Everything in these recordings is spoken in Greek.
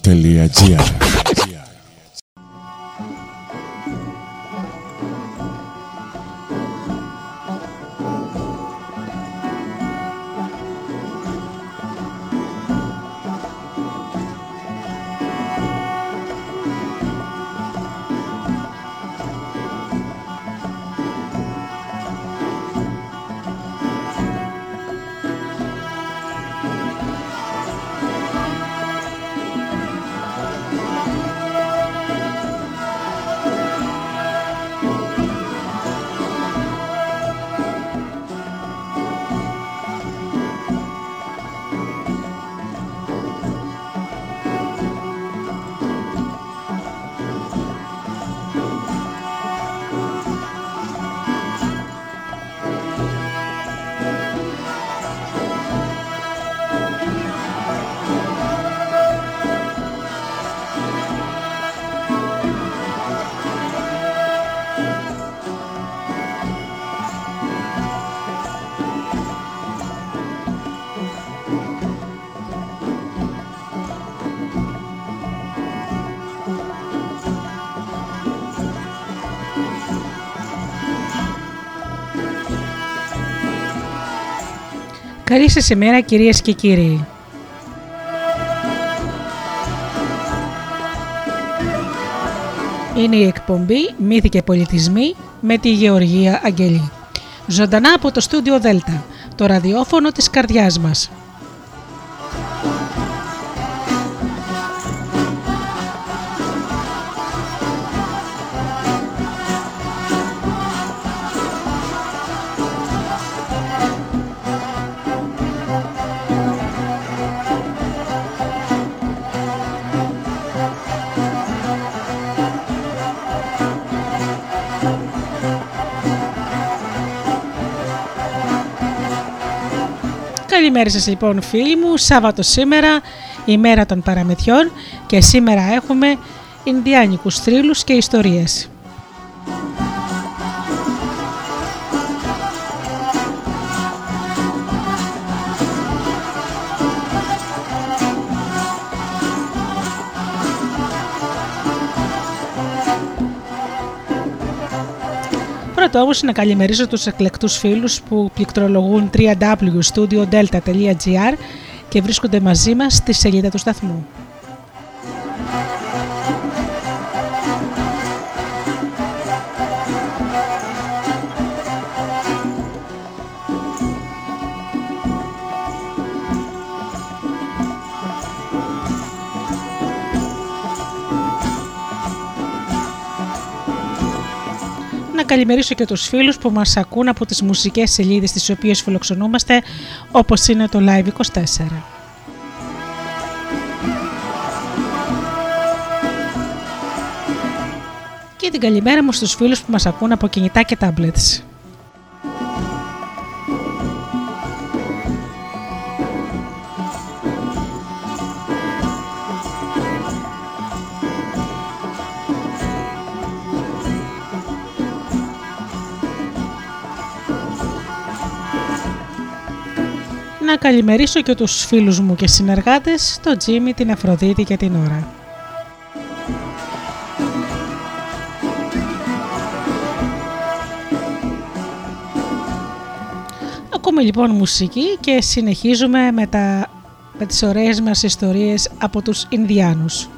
Καλή σας ημέρα κυρίες και κύριοι. Είναι η εκπομπή «Μύθοι και πολιτισμοί» με τη Γεωργία Αγγελή. Ζωντανά από το στούντιο Δέλτα, το ραδιόφωνο της καρδιάς μας. Καλημέρα σας λοιπόν φίλοι μου, Σάββατο σήμερα, ημέρα των παραμετιών και σήμερα έχουμε Ινδιάνικους θρύλους και ιστορίες. Πρώτα όμως να καλημερίσω τους εκλεκτούς φίλους που πληκτρολογούν www.studiodelta.gr και βρίσκονται μαζί μας στη σελίδα του σταθμού. Καλημερίσω και τους φίλους που μας ακούν από τις μουσικές σελίδες τις οποίες φιλοξενούμαστε όπως είναι το Live24. Και την καλημέρα μου στους φίλους που μας ακούν από κινητά και tablets. Να καλημερίσω και τους φίλους μου και συνεργάτες, τον Τζίμι, την Αφροδίτη και την Ωρα. Ακούμε λοιπόν μουσική και συνεχίζουμε με, τα, με τις ωραίες μας ιστορίες από τους Ινδιάνους.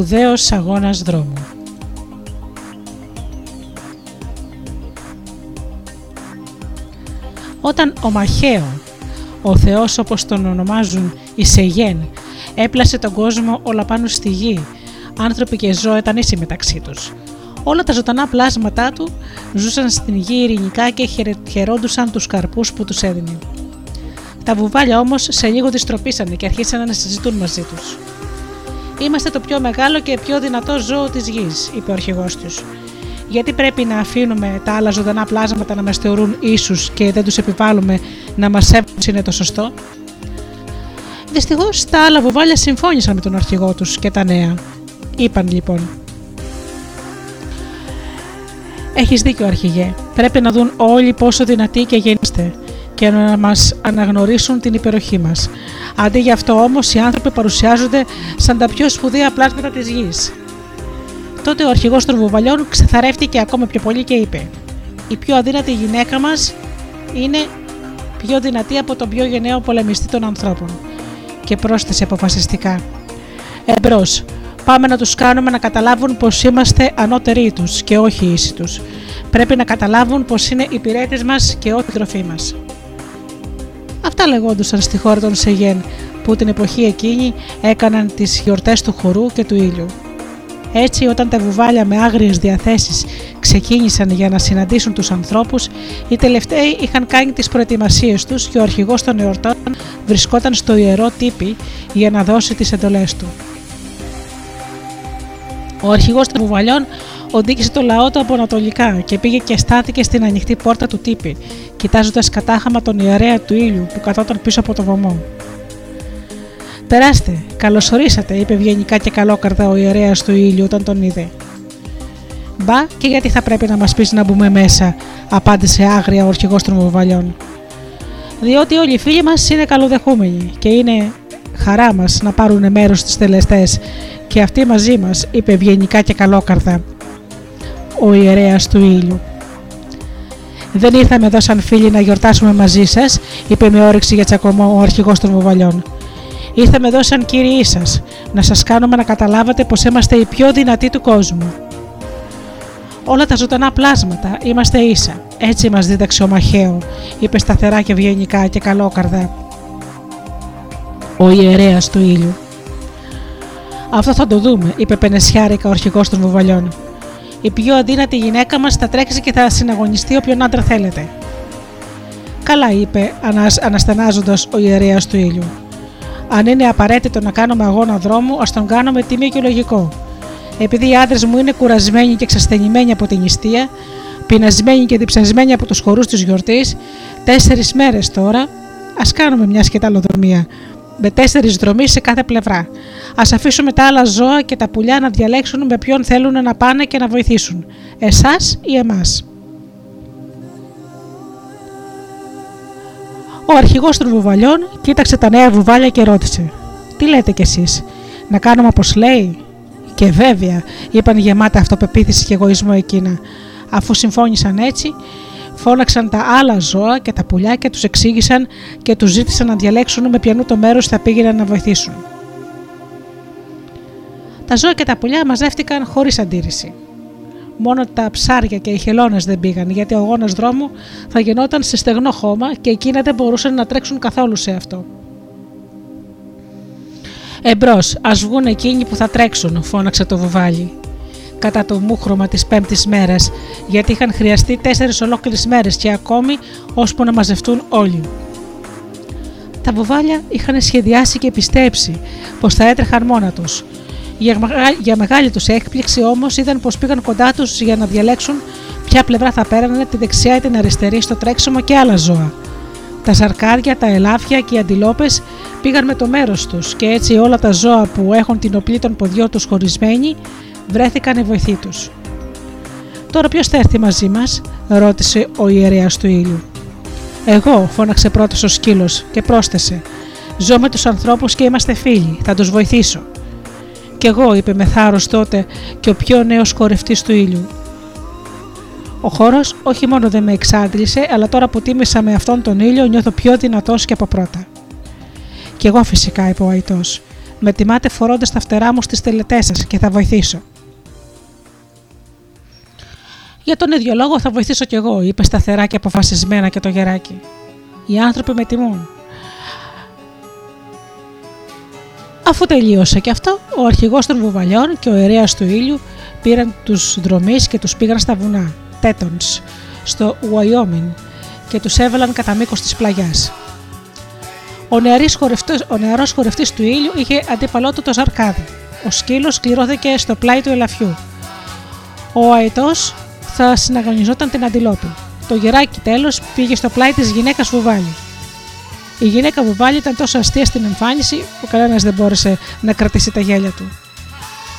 Σπουδαίος αγώνας δρόμου. Όταν ο Μαχαίο, ο Θεός όπως τον ονομάζουν οι Σεγέν, έπλασε τον κόσμο όλα πάνω στη γη, άνθρωποι και ζώα ήταν ίσοι μεταξύ τους. Όλα τα ζωντανά πλάσματά του ζούσαν στην γη ειρηνικά και χαιρόντουσαν τους καρπούς που τους έδινε. Τα βουβάλια όμως σε λίγο δυστροπήσανε και αρχίσαν να συζητούν μαζί τους. Είμαστε το πιο μεγάλο και πιο δυνατό ζώο της γης, είπε ο αρχηγός τους. Γιατί πρέπει να αφήνουμε τα άλλα ζωντανά πλάσματα να μας θεωρούν ίσους και δεν τους επιβάλλουμε να μας σέβουν είναι το σωστό; Δυστυχώς τα άλλα βουβάλια συμφώνησαν με τον αρχηγό τους και τα νέα. Είπαν λοιπόν. Έχεις δίκιο, Αρχηγέ. Πρέπει να δουν όλοι πόσο δυνατοί και γεννήστε και να μας αναγνωρίσουν την υπεροχή μας. Αντί για αυτό όμως οι άνθρωποι παρουσιάζονται σαν τα πιο σπουδαία πλάσματα της γης. Τότε ο αρχηγός των βουβαλιών ξεθαρεύτηκε ακόμα πιο πολύ και είπε: Η πιο αδύνατη γυναίκα μας είναι πιο δυνατή από τον πιο γενναίο πολεμιστή των ανθρώπων. Και πρόσθεσε αποφασιστικά: Εμπρός, πάμε να τους κάνουμε να καταλάβουν πως είμαστε ανώτεροι τους και όχι ίσοι τους. Πρέπει να καταλάβουν πως είναι υπηρέτες μας και όχι τροφή μας. Αυτά λεγόντουσαν στη χώρα των Σεγέν που την εποχή εκείνη έκαναν τις γιορτές του χορού και του ήλιου. Έτσι όταν τα βουβάλια με άγριες διαθέσεις ξεκίνησαν για να συναντήσουν τους ανθρώπους, οι τελευταίοι είχαν κάνει τις προετοιμασίες τους και ο αρχηγός των εορτών βρισκόταν στο ιερό τύπη για να δώσει τις εντολές του. Ο αρχηγός των βουβαλιών οδήγησε το λαό του από ανατολικά και πήγε και στάθηκε στην ανοιχτή πόρτα του τύπη, κοιτάζοντας κατάχαμα τον ιερέα του ήλιου που καθόταν πίσω από το βωμό. Περάστε, καλωσορίσατε, είπε ευγενικά και καλόκαρδα ο ιερέας του ήλιου όταν τον είδε. Μπα και γιατί θα πρέπει να μας πεις να μπούμε μέσα, απάντησε άγρια ο αρχηγός των βουβαλιών. Διότι όλοι οι φίλοι μας είναι καλοδεχούμενοι και είναι χαρά μας να πάρουν μέρος στις τελεστές και αυτοί μαζί μας, είπε ευγενικά και καλόκαρδα ο ιερέας του ήλιου. Δεν ήρθαμε εδώ σαν φίλοι να γιορτάσουμε μαζί σας, είπε με όρεξη για τσακωμό ο αρχηγός των βουβαλιών. Ήρθαμε εδώ σαν κύριοι σας, να σας κάνουμε να καταλάβετε πως είμαστε οι πιο δυνατοί του κόσμου. Όλα τα ζωντανά πλάσματα είμαστε ίσα. Έτσι μας δίδαξε ο Μαχαίο, είπε σταθερά και ευγενικά και καλόκαρδα ο ιερέας του ήλιου. Αυτό θα το δούμε, είπε πενεσιάρικα ο αρχηγός των βουβαλιών. Η πιο αδύνατη γυναίκα μας θα τρέξει και θα συναγωνιστεί όποιον άντρα θέλετε. Καλά, είπε αναστενάζοντας ο ιερέας του ήλιου. Αν είναι απαραίτητο να κάνουμε αγώνα δρόμου, ας τον κάνουμε τιμή και λογικό. Επειδή οι άντρες μου είναι κουρασμένοι και εξασθενημένοι από την νηστεία, πεινασμένοι και διψασμένοι από τους χορούς της γιορτής, τέσσερις μέρες τώρα, ας κάνουμε μια σκεταλοδρομία, με τέσσερις δρομείς σε κάθε πλευρά. Α αφήσουμε τα άλλα ζώα και τα πουλιά να διαλέξουν με ποιον θέλουν να πάνε και να βοηθήσουν, εσάς ή εμάς. Ο αρχηγός των βουβαλιών κοίταξε τα νέα βουβάλια και ρώτησε «Τι λέτε κι εσείς, να κάνουμε όπως λέει» «Και βέβαια», είπαν γεμάτα αυτοπεποίθηση και εγωισμό εκείνα. Αφού συμφώνησαν έτσι, φώναξαν τα άλλα ζώα και τα πουλιά και τους εξήγησαν και τους ζήτησαν να διαλέξουν με ποιανού το μέρος θα πήγαιναν να βοηθήσουν. Τα ζώα και τα πουλιά μαζεύτηκαν χωρίς αντίρρηση. Μόνο τα ψάρια και οι χελώνες δεν πήγαν, γιατί ο αγώνα δρόμου θα γινόταν σε στεγνό χώμα και εκείνα δεν μπορούσαν να τρέξουν καθόλου σε αυτό. Εμπρός, ας βγουν εκείνοι που θα τρέξουν, φώναξε το βουβάλι κατά το μούχρωμα της πέμπτης μέρας, γιατί είχαν χρειαστεί τέσσερις ολόκληρες μέρες και ακόμη ώσπου να μαζευτούν όλοι. Τα βουβάλια είχαν σχεδιάσει και πιστέψει πως θα έτρεχαν μόνα τους. Για, μεγάλη τους έκπληξη όμως είδαν πως πήγαν κοντά τους για να διαλέξουν ποια πλευρά θα πέρανε τη δεξιά ή την αριστερή στο τρέξιμο και άλλα ζώα. Τα ζαρκάρια, τα ελάφια και οι αντιλόπες πήγαν με το μέρος τους και έτσι όλα τα ζώα που έχουν την οπλή των ποδιών τους χωρισμένη βρέθηκαν οι βοηθοί τους. Τώρα ποιος θα έρθει μαζί μας, ρώτησε ο ιερέας του ήλιου. Εγώ, φώναξε πρώτος ο σκύλος και πρόσθεσε. Ζω με τους ανθρώπους και είμαστε φίλοι, θα τους βοηθήσω. Κι εγώ, είπε με θάρρος τότε και ο πιο νέος κορευτή του ήλιου. Ο χώρος όχι μόνο δεν με εξάντλησε, αλλά τώρα που τίμησα με αυτόν τον ήλιο νιώθω πιο δυνατός και από πρώτα. Κι εγώ φυσικά, είπε ο Αϊτός. Με τιμάτε φορώντας τα φτερά μου στις τελετές σας και θα βοηθήσω. Για τον ίδιο λόγο θα βοηθήσω κι εγώ, είπε σταθερά και αποφασισμένα και το γεράκι. Οι άνθρωποι με τιμούν. Αφού τελείωσε και αυτό, ο αρχηγός των βουβαλιών και ο ιερέας του ήλιου πήραν τους δρομείς και τους πήγαν στα βουνά, Τέτονς, στο Ουαϊόμιν και τους έβαλαν κατά μήκος της πλαγιάς. Ο, νεαρός χορευτής, του ήλιου είχε αντίπαλό του το Ζαρκάδι. Ο σκύλος κληρώθηκε στο πλάι του ελαφιού. Ο αετός θα συναγωνιζόταν την αντιλόπη. Το γεράκι τέλος πήγε στο πλάι της γυναίκας Βουβάλη. Η γυναίκα Βουβάλη ήταν τόσο αστεία στην εμφάνιση που κανένας δεν μπόρεσε να κρατήσει τα γέλια του.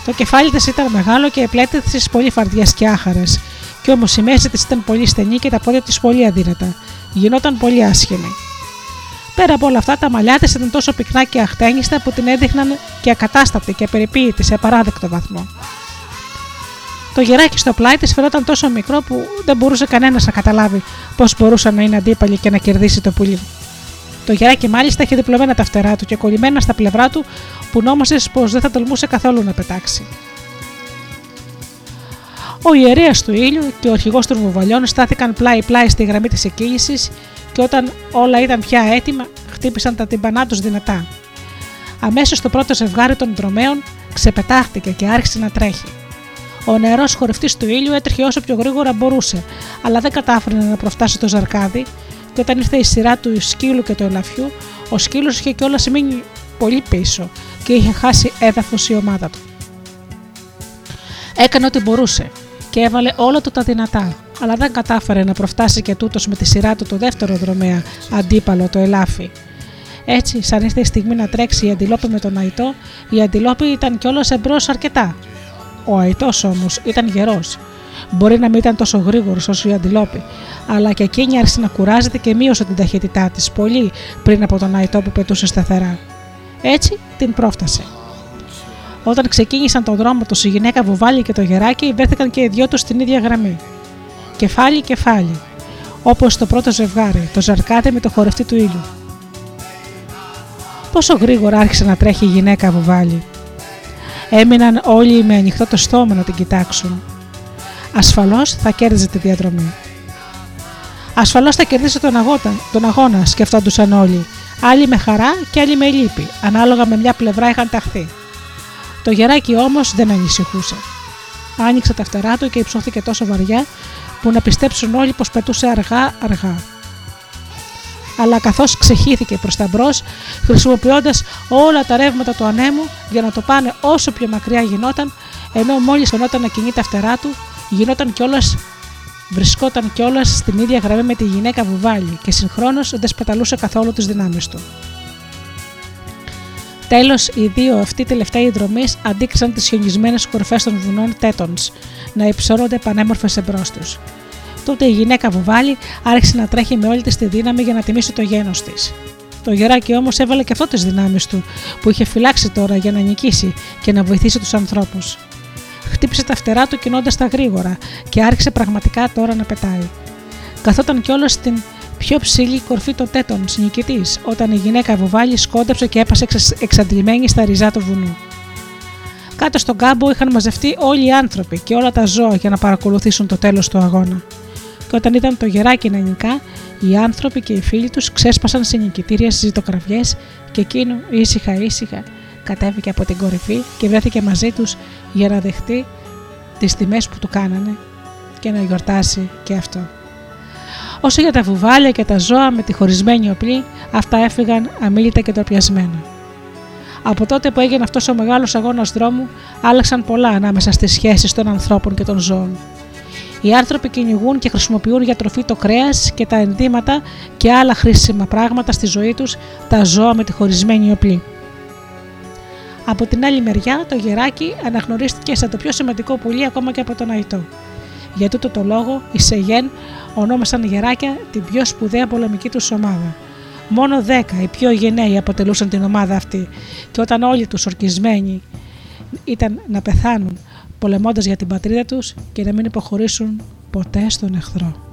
Το κεφάλι της ήταν μεγάλο και οι πλέτε της πολύ φαρδιές και άχαρες, και όμως η μέση της ήταν πολύ στενή και τα πόδια της πολύ αδύνατα. Γινόταν πολύ άσχημη. Πέρα από όλα αυτά, τα μαλλιά της ήταν τόσο πυκνά και αχτένιστα που την έδειχναν και ακατάστατη και περιποίητη σε απαράδεκτο βαθμό. Το γεράκι στο πλάι της φαινόταν τόσο μικρό που δεν μπορούσε κανένας να καταλάβει πώς μπορούσε να είναι αντίπαλη και να κερδίσει το πουλί. Το γεράκι μάλιστα είχε διπλωμένα τα φτερά του και κολλημένα στα πλευρά του που νόμιζε πως δεν θα τολμούσε καθόλου να πετάξει. Ο ιερέας του ήλιου και ο αρχηγός των βουβαλιών στάθηκαν πλάι-πλάι στη γραμμή της εκκίνησης και όταν όλα ήταν πια έτοιμα, χτύπησαν τα τυμπανά τους δυνατά. Αμέσως το πρώτο ζευγάρι των δρομέων ξεπετάχτηκε και άρχισε να τρέχει. Ο νερό χορευτής του ήλιου έτρεχε όσο πιο γρήγορα μπορούσε, αλλά δεν κατάφερε να προφτάσει το ζαρκάδι και όταν ήρθε η σειρά του σκύλου και του ελαφιού, ο σκύλος είχε κιόλας μείνει πολύ πίσω και είχε χάσει έδαφος η ομάδα του. Έκανε ό,τι μπορούσε και έβαλε όλα του τα δυνατά, αλλά δεν κατάφερε να προφτάσει και τούτος με τη σειρά του το δεύτερο δρομέα, αντίπαλο το ελάφι. Έτσι, σαν ήρθε η στιγμή να τρέξει η αντιλόπη με τον Αϊτό, η αντιλόπη ήταν κιόλας εμπρός αρκετά. Ο Αϊτός όμως ήταν γερός Μπορεί να μην ήταν τόσο γρήγορος όσο η αντιλόπη, αλλά και εκείνη άρχισε να κουράζεται και μείωσε την ταχύτητά της πολύ πριν από τον αητό που πετούσε σταθερά. Έτσι την πρόφτασε. Όταν ξεκίνησαν τον δρόμο του η γυναίκα Βουβάλη και το γεράκι, βρέθηκαν και οι δυο τους στην ίδια γραμμή. Κεφάλι, κεφάλι. Όπως το πρώτο ζευγάρι, το ζαρκάτε με το χορευτή του ήλιου. Πόσο γρήγορα άρχισε να τρέχει η γυναίκα Βουβάλη. Έμειναν όλοι με ανοιχτό το στόμα να την κοιτάξουν. Ασφαλώς θα κέρδιζε τη διαδρομή. Ασφαλώς θα κερδίσει τον, αγώνα, τον αγώνα, σκεφτόντουσαν όλοι. Άλλοι με χαρά και άλλοι με λύπη, ανάλογα με μια πλευρά είχαν ταχθεί. Το γεράκι όμως δεν ανησυχούσε. Άνοιξε τα φτερά του και υψώθηκε τόσο βαριά που να πιστέψουν όλοι πως πετούσε αργά-αργά. Αλλά καθώς ξεχύθηκε προς τα μπρος, χρησιμοποιώντας όλα τα ρεύματα του ανέμου για να το πάνε όσο πιο μακριά γινόταν, ενώ μόλις φαινόταν να κινεί τα φτερά του, γινόταν κιόλας βρισκόταν κιόλας στην ίδια γραμμή με τη γυναίκα Βουβάλη και συγχρόνως δεν σπαταλούσε καθόλου τις δυνάμεις του. Τέλος, οι δύο αυτοί τελευταίοι δρομή αντίκρισαν τις χιονισμένες κορφές των βουνών Τέτον να υψώνονται πανέμορφες εμπρός τους. Τότε η γυναίκα Βουβάλη άρχισε να τρέχει με όλη της τη δύναμη για να τιμήσει το γένος της. Το γεράκι όμως έβαλε και αυτό τις δυνάμεις του, που είχε φυλάξει τώρα για να νικήσει και να βοηθήσει τους ανθρώπους χτύπησε τα φτερά του κινώντας τα γρήγορα και άρχισε πραγματικά τώρα να πετάει. Καθόταν κιόλας στην πιο ψηλή κορφή των τέτων νικητής, όταν η γυναίκα βουβάλη σκόντεψε και έπασε εξαντλημένη στα ριζά του βουνού. Κάτω στον κάμπο είχαν μαζευτεί όλοι οι άνθρωποι και όλα τα ζώα για να παρακολουθήσουν το τέλος του αγώνα. Και όταν ήταν το γεράκι να νικά, οι άνθρωποι και οι φίλοι τους ξέσπασαν σε νικητήρια ζητοκραυγέ και εκείνο ήσυχα ήσυχα κατέβηκε από την κορυφή και βρέθηκε μαζί τους για να δεχτεί τις τιμές που του κάνανε και να γιορτάσει και αυτό. Όσο για τα βουβάλια και τα ζώα με τη χωρισμένη οπλή, αυτά έφυγαν αμήλυτα και τροπιασμένα. Από τότε που έγινε αυτός ο μεγάλος αγώνας δρόμου, άλλαξαν πολλά ανάμεσα στις σχέσεις των ανθρώπων και των ζώων. Οι άνθρωποι κυνηγούν και χρησιμοποιούν για τροφή το κρέας και τα ενδύματα και άλλα χρήσιμα πράγματα στη ζωή τους, τα ζώα με τη χωρισμένη οπλή. Από την άλλη μεριά, το γεράκι αναγνωρίστηκε σαν το πιο σημαντικό πουλί ακόμα και από τον Αϊτό. Για τούτο το λόγο, οι Σεγέν ονόμασαν γεράκια την πιο σπουδαία πολεμική τους ομάδα. Μόνο δέκα οι πιο γενναίοι αποτελούσαν την ομάδα αυτή, και όταν όλοι τους ορκισμένοι ήταν να πεθάνουν πολεμώντας για την πατρίδα τους και να μην υποχωρήσουν ποτέ στον εχθρό.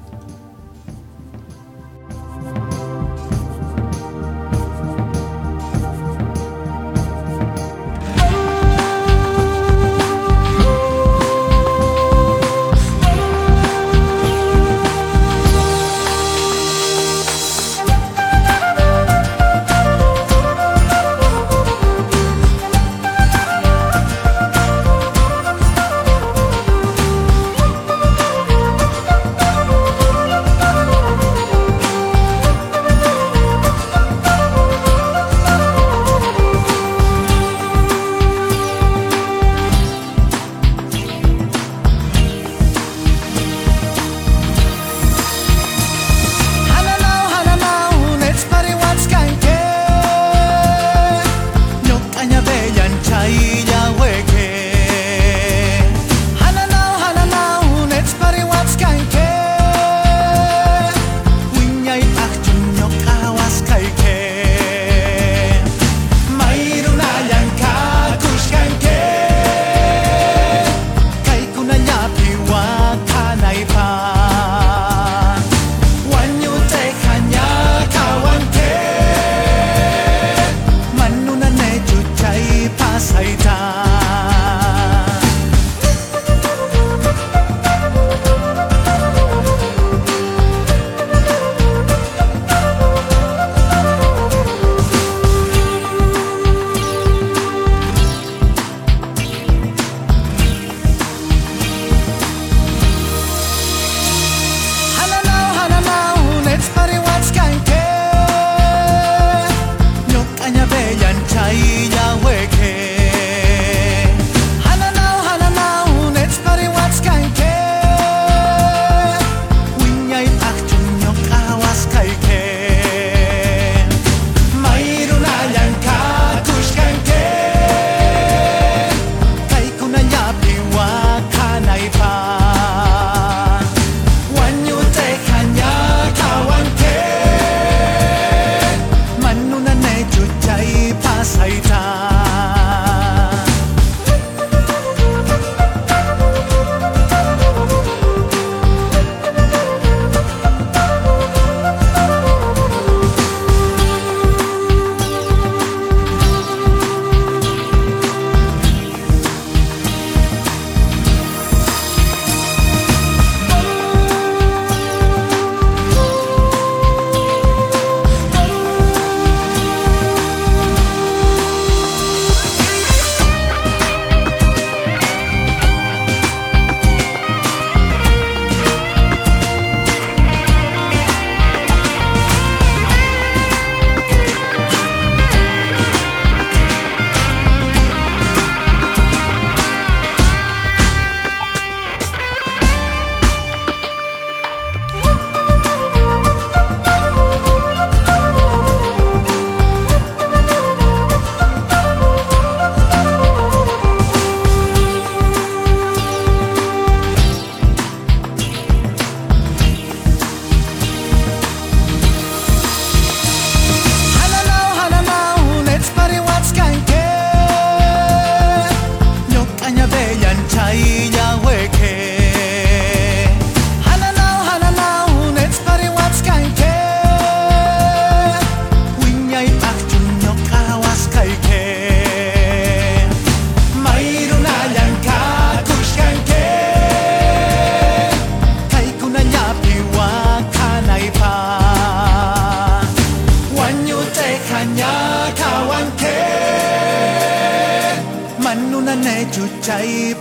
ใจ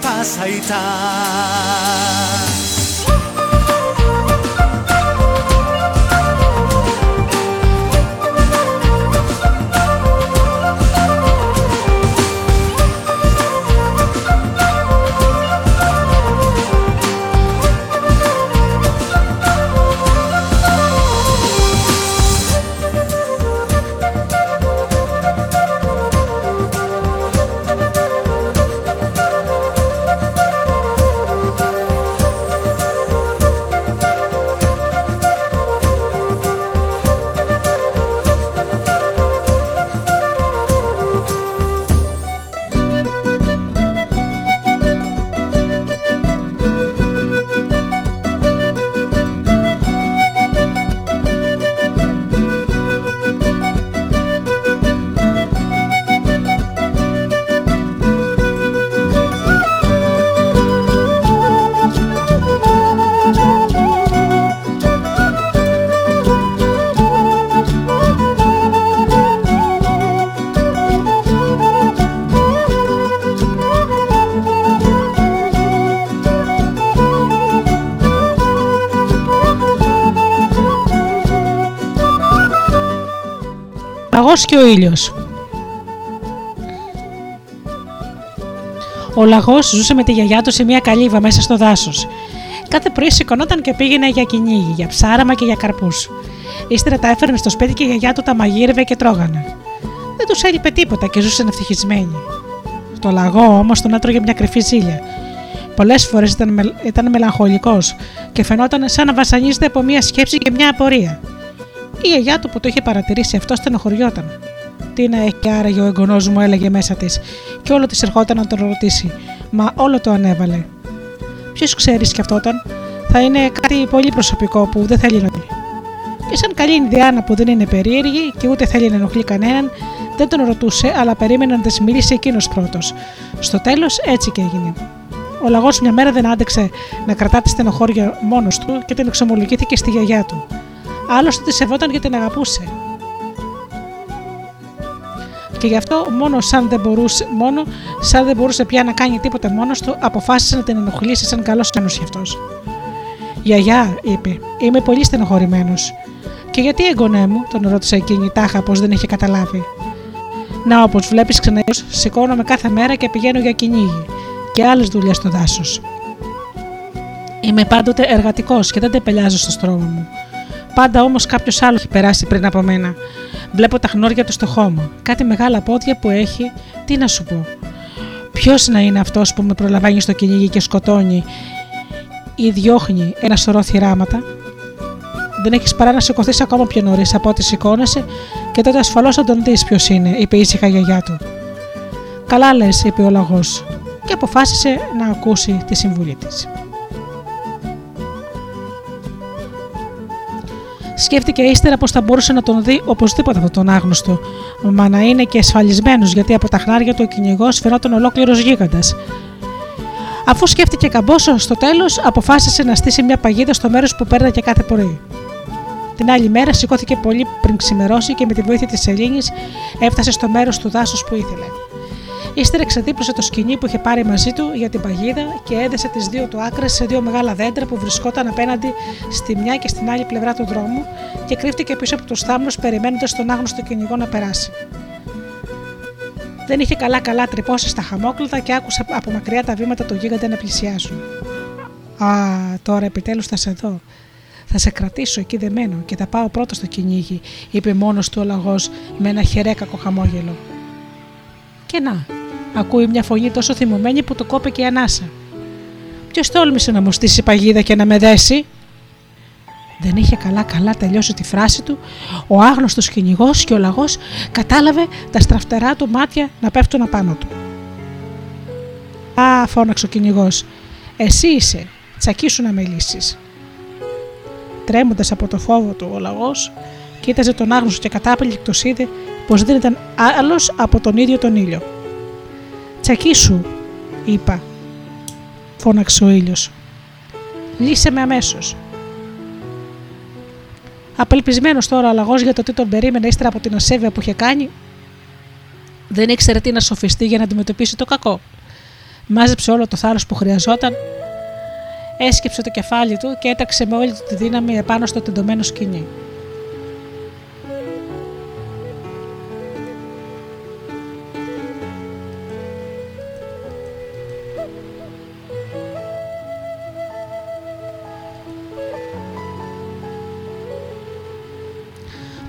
พาใส่ตา pasaita και ο ήλιος. Ο λαγός ζούσε με τη γιαγιά του σε μια καλύβα μέσα στο δάσος. Κάθε πρωί σηκωνόταν και πήγαινε για κυνήγι, για ψάραμα και για καρπούς. Ύστερα τα έφερνε στο σπίτι και η γιαγιά του τα μαγείρευε και τρώγανε. Δεν τους έλειπε τίποτα και ζούσαν ευτυχισμένοι. Το λαγό όμως τον έτρωγε μια κρυφή ζήλια. Πολλές φορές ήταν, με, ήταν μελαγχολικός και φαινόταν σαν να βασανίζεται από μια σκέψη και μια απορία. Η γιαγιά του που το είχε παρατηρήσει αυτό στενοχωριόταν. Τι να έχει άραγε ο εγγονός μου, έλεγε μέσα της, και όλο της ερχόταν να τον ρωτήσει, μα όλο το ανέβαλε. Ποιος ξέρεις, σκεφτόταν, θα είναι κάτι πολύ προσωπικό που δεν θέλει να δει. Και σαν καλή Ινδιάνα που δεν είναι περίεργη και ούτε θέλει να ενοχλεί κανέναν, δεν τον ρωτούσε, αλλά περίμενε να της μιλήσει εκείνος πρώτος. Στο τέλος έτσι και έγινε. Ο λαγός μια μέρα δεν άντεξε να κρατά τη στενοχώρια μόνος του και την εξομολογήθηκε στη γιαγιά του. Άλλωστε τη σεβόταν γιατί την αγαπούσε. Και γι' αυτό μόνο σαν δεν μπορούσε, μόνο σαν δεν μπορούσε πια να κάνει τίποτα μόνος του, αποφάσισε να την ενοχλήσει σαν καλός κι αυτός. Γιαγιά, είπε, είμαι πολύ στενοχωρημένος. Και γιατί εγγονέ μου, τον ρώτησε εκείνη τάχα πως δεν είχε καταλάβει. Να, όπως βλέπεις ξανά, σηκώνομαι κάθε μέρα και πηγαίνω για κυνήγι και άλλες δουλειές στο δάσος. Είμαι πάντοτε εργατικός και δεν τεπελιάζω στο στρώμα μου. Πάντα όμως κάποιος άλλος έχει περάσει πριν από μένα. Βλέπω τα χνόρια του στο χώμα. Κάτι μεγάλα πόδια που έχει, τι να σου πω. Ποιος να είναι αυτός που με προλαμβάνει στο κυνήγι και σκοτώνει ή διώχνει ένα σωρό θυράματα; Δεν έχεις παρά να σηκωθείς ακόμα πιο νωρίς από ό,τι σηκώνεσαι και τότε ασφαλώς θα τον δεις ποιος είναι, είπε ήσυχα η γιαγιά του. Καλά λες, είπε ο λαγός, και αποφάσισε να ακούσει τη συμβουλή της. Σκέφτηκε ύστερα πως θα μπορούσε να τον δει οπωσδήποτε αυτόν τον άγνωστο, μα να είναι και ασφαλισμένο γιατί από τα χνάρια του ο κυνηγό φαινόταν ολόκληρος γίγαντας. Αφού σκέφτηκε καμπόσο, στο τέλος αποφάσισε να στήσει μια παγίδα στο μέρος που πέρναγε κάθε πρωί. Την άλλη μέρα σηκώθηκε πολύ πριν ξημερώσει και με τη βοήθεια της Ελλήνης έφτασε στο μέρος του δάσους που ήθελε. Ύστερα ξεδίπλωσε το σκηνή που είχε πάρει μαζί του για την παγίδα και έδεσε τις δύο του άκρες σε δύο μεγάλα δέντρα που βρισκόταν απέναντι στη μια και στην άλλη πλευρά του δρόμου και κρύφτηκε πίσω από τους θάμνους περιμένοντας τον άγνωστο κυνηγό να περάσει. Δεν είχε καλά-καλά τρυπώσει στα χαμόκλητα και άκουσε από μακριά τα βήματα του γίγαντα να πλησιάζουν. Α, τώρα επιτέλους θα σε δω. Θα σε κρατήσω εκεί δεμένο και θα πάω πρώτο στο κυνήγι, είπε μόνος του ο λαγός με ένα χερέκακο χαμόγελο. Και να, Ακούει μια φωνή τόσο θυμωμένη που το κόπηκε η ανάσα. Ποιος τόλμησε να μου στήσει παγίδα και να με δέσει; Δεν είχε καλά-καλά τελειώσει τη φράση του, ο άγνωστος κυνηγός και ο λαγός κατάλαβε τα στραφτερά του μάτια να πέφτουν απάνω του. Α, φώναξε ο κυνηγός, εσύ είσαι, τσακίσου να με λύσει. Τρέμοντας από το φόβο του, ο λαγός κοίταζε τον άγνωστο και κατάπληκτος είδε πως δεν ήταν άλλος από τον ίδιο τον ήλιο. Τσακίσου, είπα, φώναξε ο ήλιος. Λύσε με αμέσως. Απελπισμένος τώρα ο λαγός για το τι τον περίμενε ύστερα από την ασέβεια που είχε κάνει, δεν ήξερε τι να σοφιστεί για να αντιμετωπίσει το κακό. Μάζεψε όλο το θάρρος που χρειαζόταν, έσκυψε το κεφάλι του και έταξε με όλη τη δύναμη επάνω στο τεντωμένο σκηνή.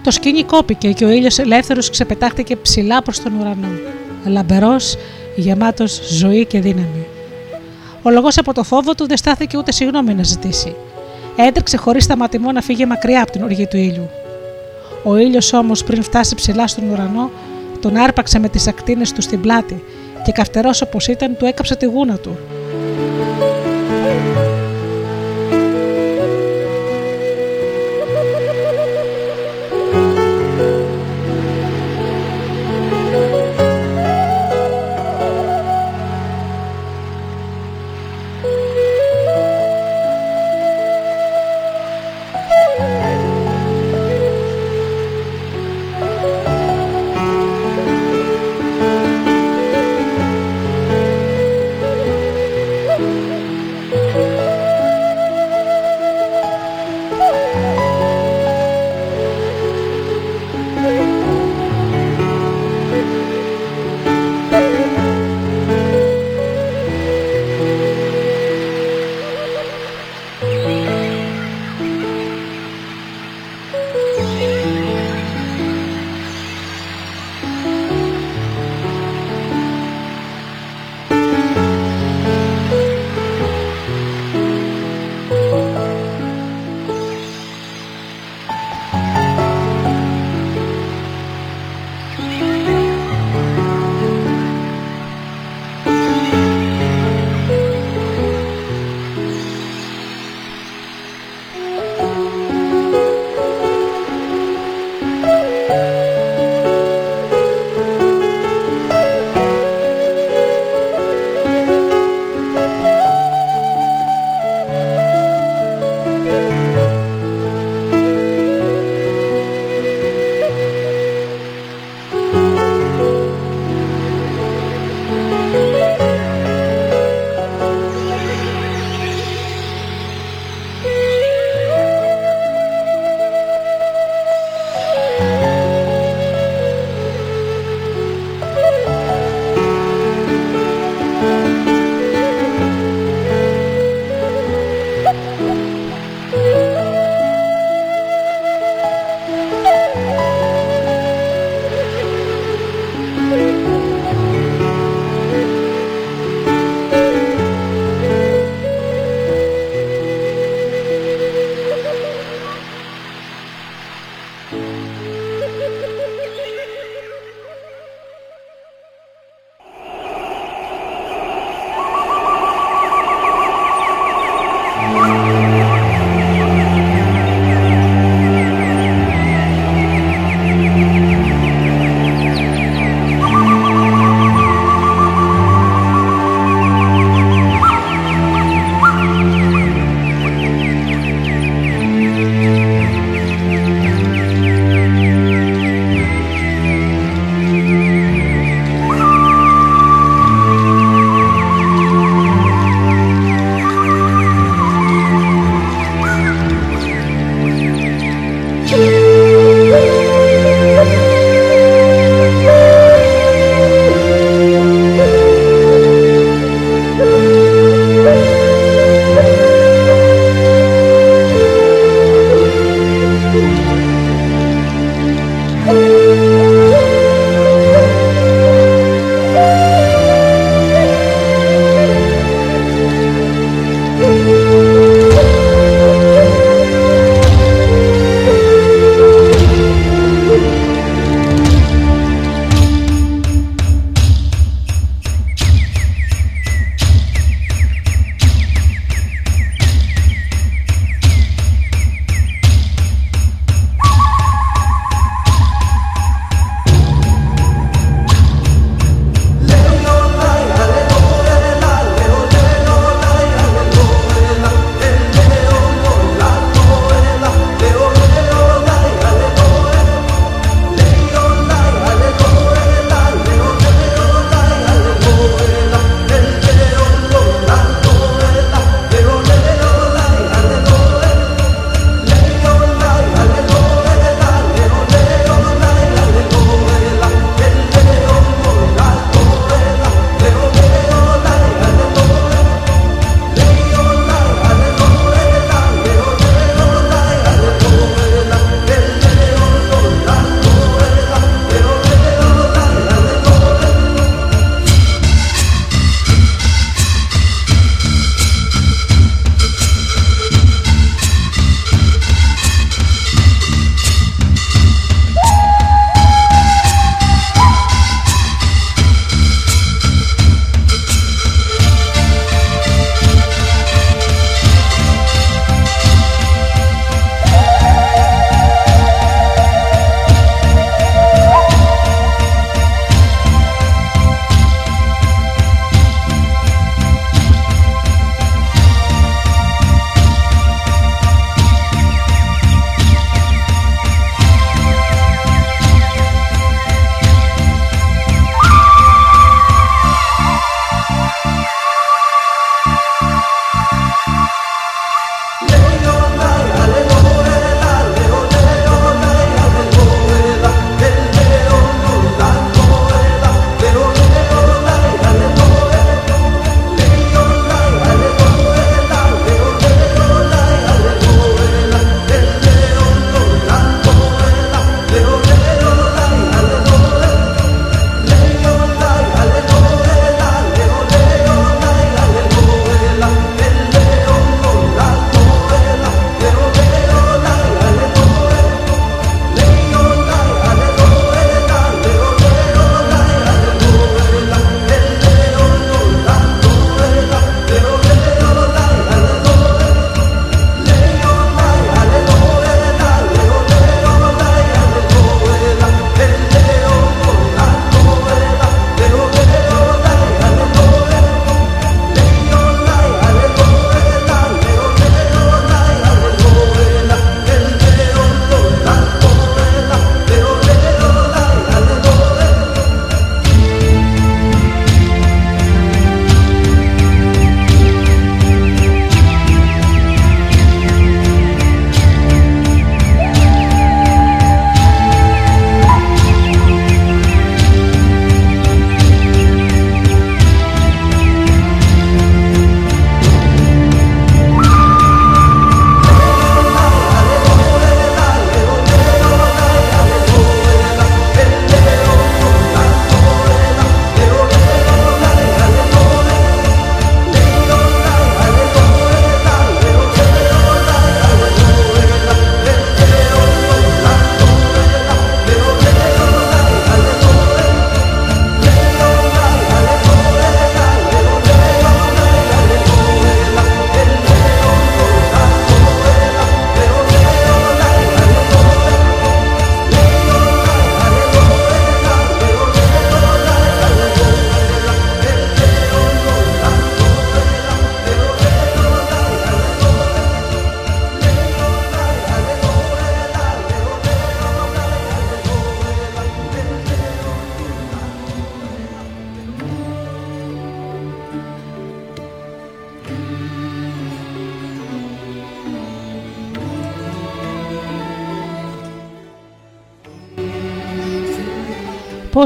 Το σκηνή κόπηκε και ο ήλιος ελεύθερος ξεπετάχτηκε ψηλά προς τον ουρανό, λαμπερός, γεμάτος ζωή και δύναμη. Ο λογός από το φόβο του δεν στάθηκε ούτε συγγνώμη να ζητήσει. Έτρεξε χωρίς σταματημό να φύγει μακριά από την οργή του ήλιου. Ο ήλιος όμως πριν φτάσει ψηλά στον ουρανό, τον άρπαξε με τις ακτίνες του στην πλάτη και καυτερός όπως ήταν του έκαψε τη γούνα του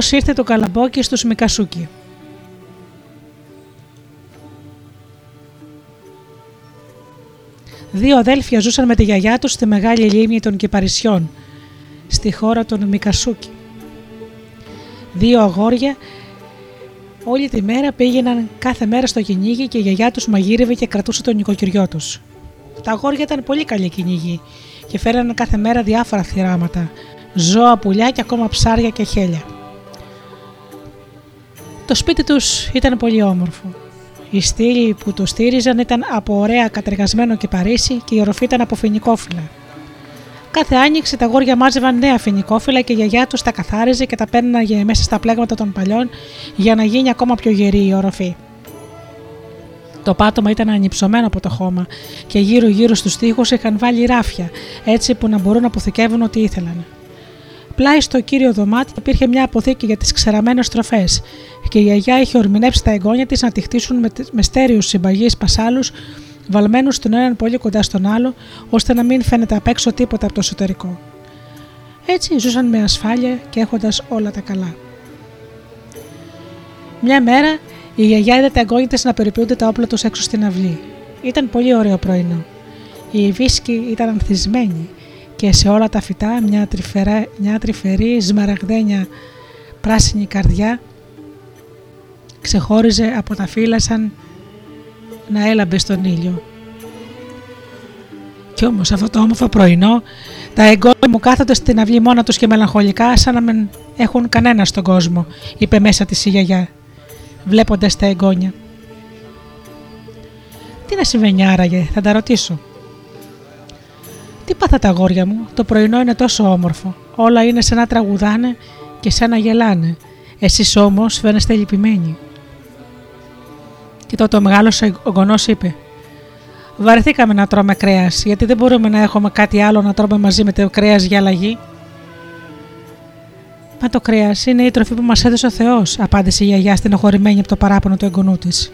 Πώς ήρθε το καλαμπόκι στους Μικασούκι. Δύο αδέλφια ζούσαν με τη γιαγιά τους στη μεγάλη λίμνη των Κυπαρισιών, στη χώρα των Μικασούκι. Δύο αγόρια όλη τη μέρα πήγαιναν κάθε μέρα στο κυνήγι και η γιαγιά τους μαγείρευε και κρατούσε τον νοικοκυριό τους. Τα αγόρια ήταν πολύ καλή κυνήγι και φέρανε κάθε μέρα διάφορα θυράματα, ζώα, πουλιά και ακόμα ψάρια και χέλια. Το σπίτι τους ήταν πολύ όμορφο. Οι στήλοι που το στήριζαν ήταν από ωραία κατεργασμένο και παρίσι και η οροφή ήταν από φοινικόφυλλα. Κάθε άνοιξη τα γόρια μάζευαν νέα φοινικόφυλλα και η γιαγιά τους τα καθάριζε και τα παίρναγε μέσα στα πλέγματα των παλιών για να γίνει ακόμα πιο γερή η οροφή. Το πάτωμα ήταν ανυψωμένο από το χώμα και γύρω-γύρω στους τοίχους είχαν βάλει ράφια, έτσι που να μπορούν να αποθηκεύουν ό,τι ήθελαν. Πλάι στο κύριο δωμάτιο υπήρχε μια αποθήκη για τις ξεραμένες τροφέ και η γιαγιά είχε ορμηνέψει τα εγγόνια της να τη χτίσουν με, με στέριου συμπαγείς πασάλους, βαλμένους τον έναν πολύ κοντά στον άλλο, ώστε να μην φαίνεται απ' έξω τίποτα από το εσωτερικό. Έτσι ζούσαν με ασφάλεια και έχοντας όλα τα καλά. Μια μέρα η γιαγιά είδε τα εγγόνια της να περιποιούνται τα όπλα τους έξω στην αυλή. Ήταν πολύ ωραίο πρωινό. Η βίσκη ήταν ανθισμένη και σε όλα τα φυτά μια, τρυφερά, μια τρυφερή σμαραγδένια πράσινη καρδιά ξεχώριζε από τα φύλλα σαν να έλαμπε στον ήλιο. Κι όμως αυτό το όμορφο πρωινό τα εγγόνια μου κάθονται στην αυλή μόνα τους και μελαγχολικά σαν να μην έχουν κανένα στον κόσμο, είπε μέσα της η γιαγιά, βλέποντας τα εγγόνια. Τι να συμβαίνει άραγε, θα τα ρωτήσω. Τι πάθα τα αγόρια μου, το πρωινό είναι τόσο όμορφο. Όλα είναι σαν να τραγουδάνε και σαν να γελάνε. Εσείς όμως φαίνεστε λυπημένοι. Και τότε ο μεγάλος γονός είπε: Βαρεθήκαμε να τρώμε κρέας, γιατί δεν μπορούμε να έχουμε κάτι άλλο να τρώμε μαζί με το κρέας για αλλαγή. Μα το κρέας είναι η τροφή που μας έδωσε ο Θεός, απάντησε η γιαγιά στενοχωρημένη από το παράπονο του εγγονού της.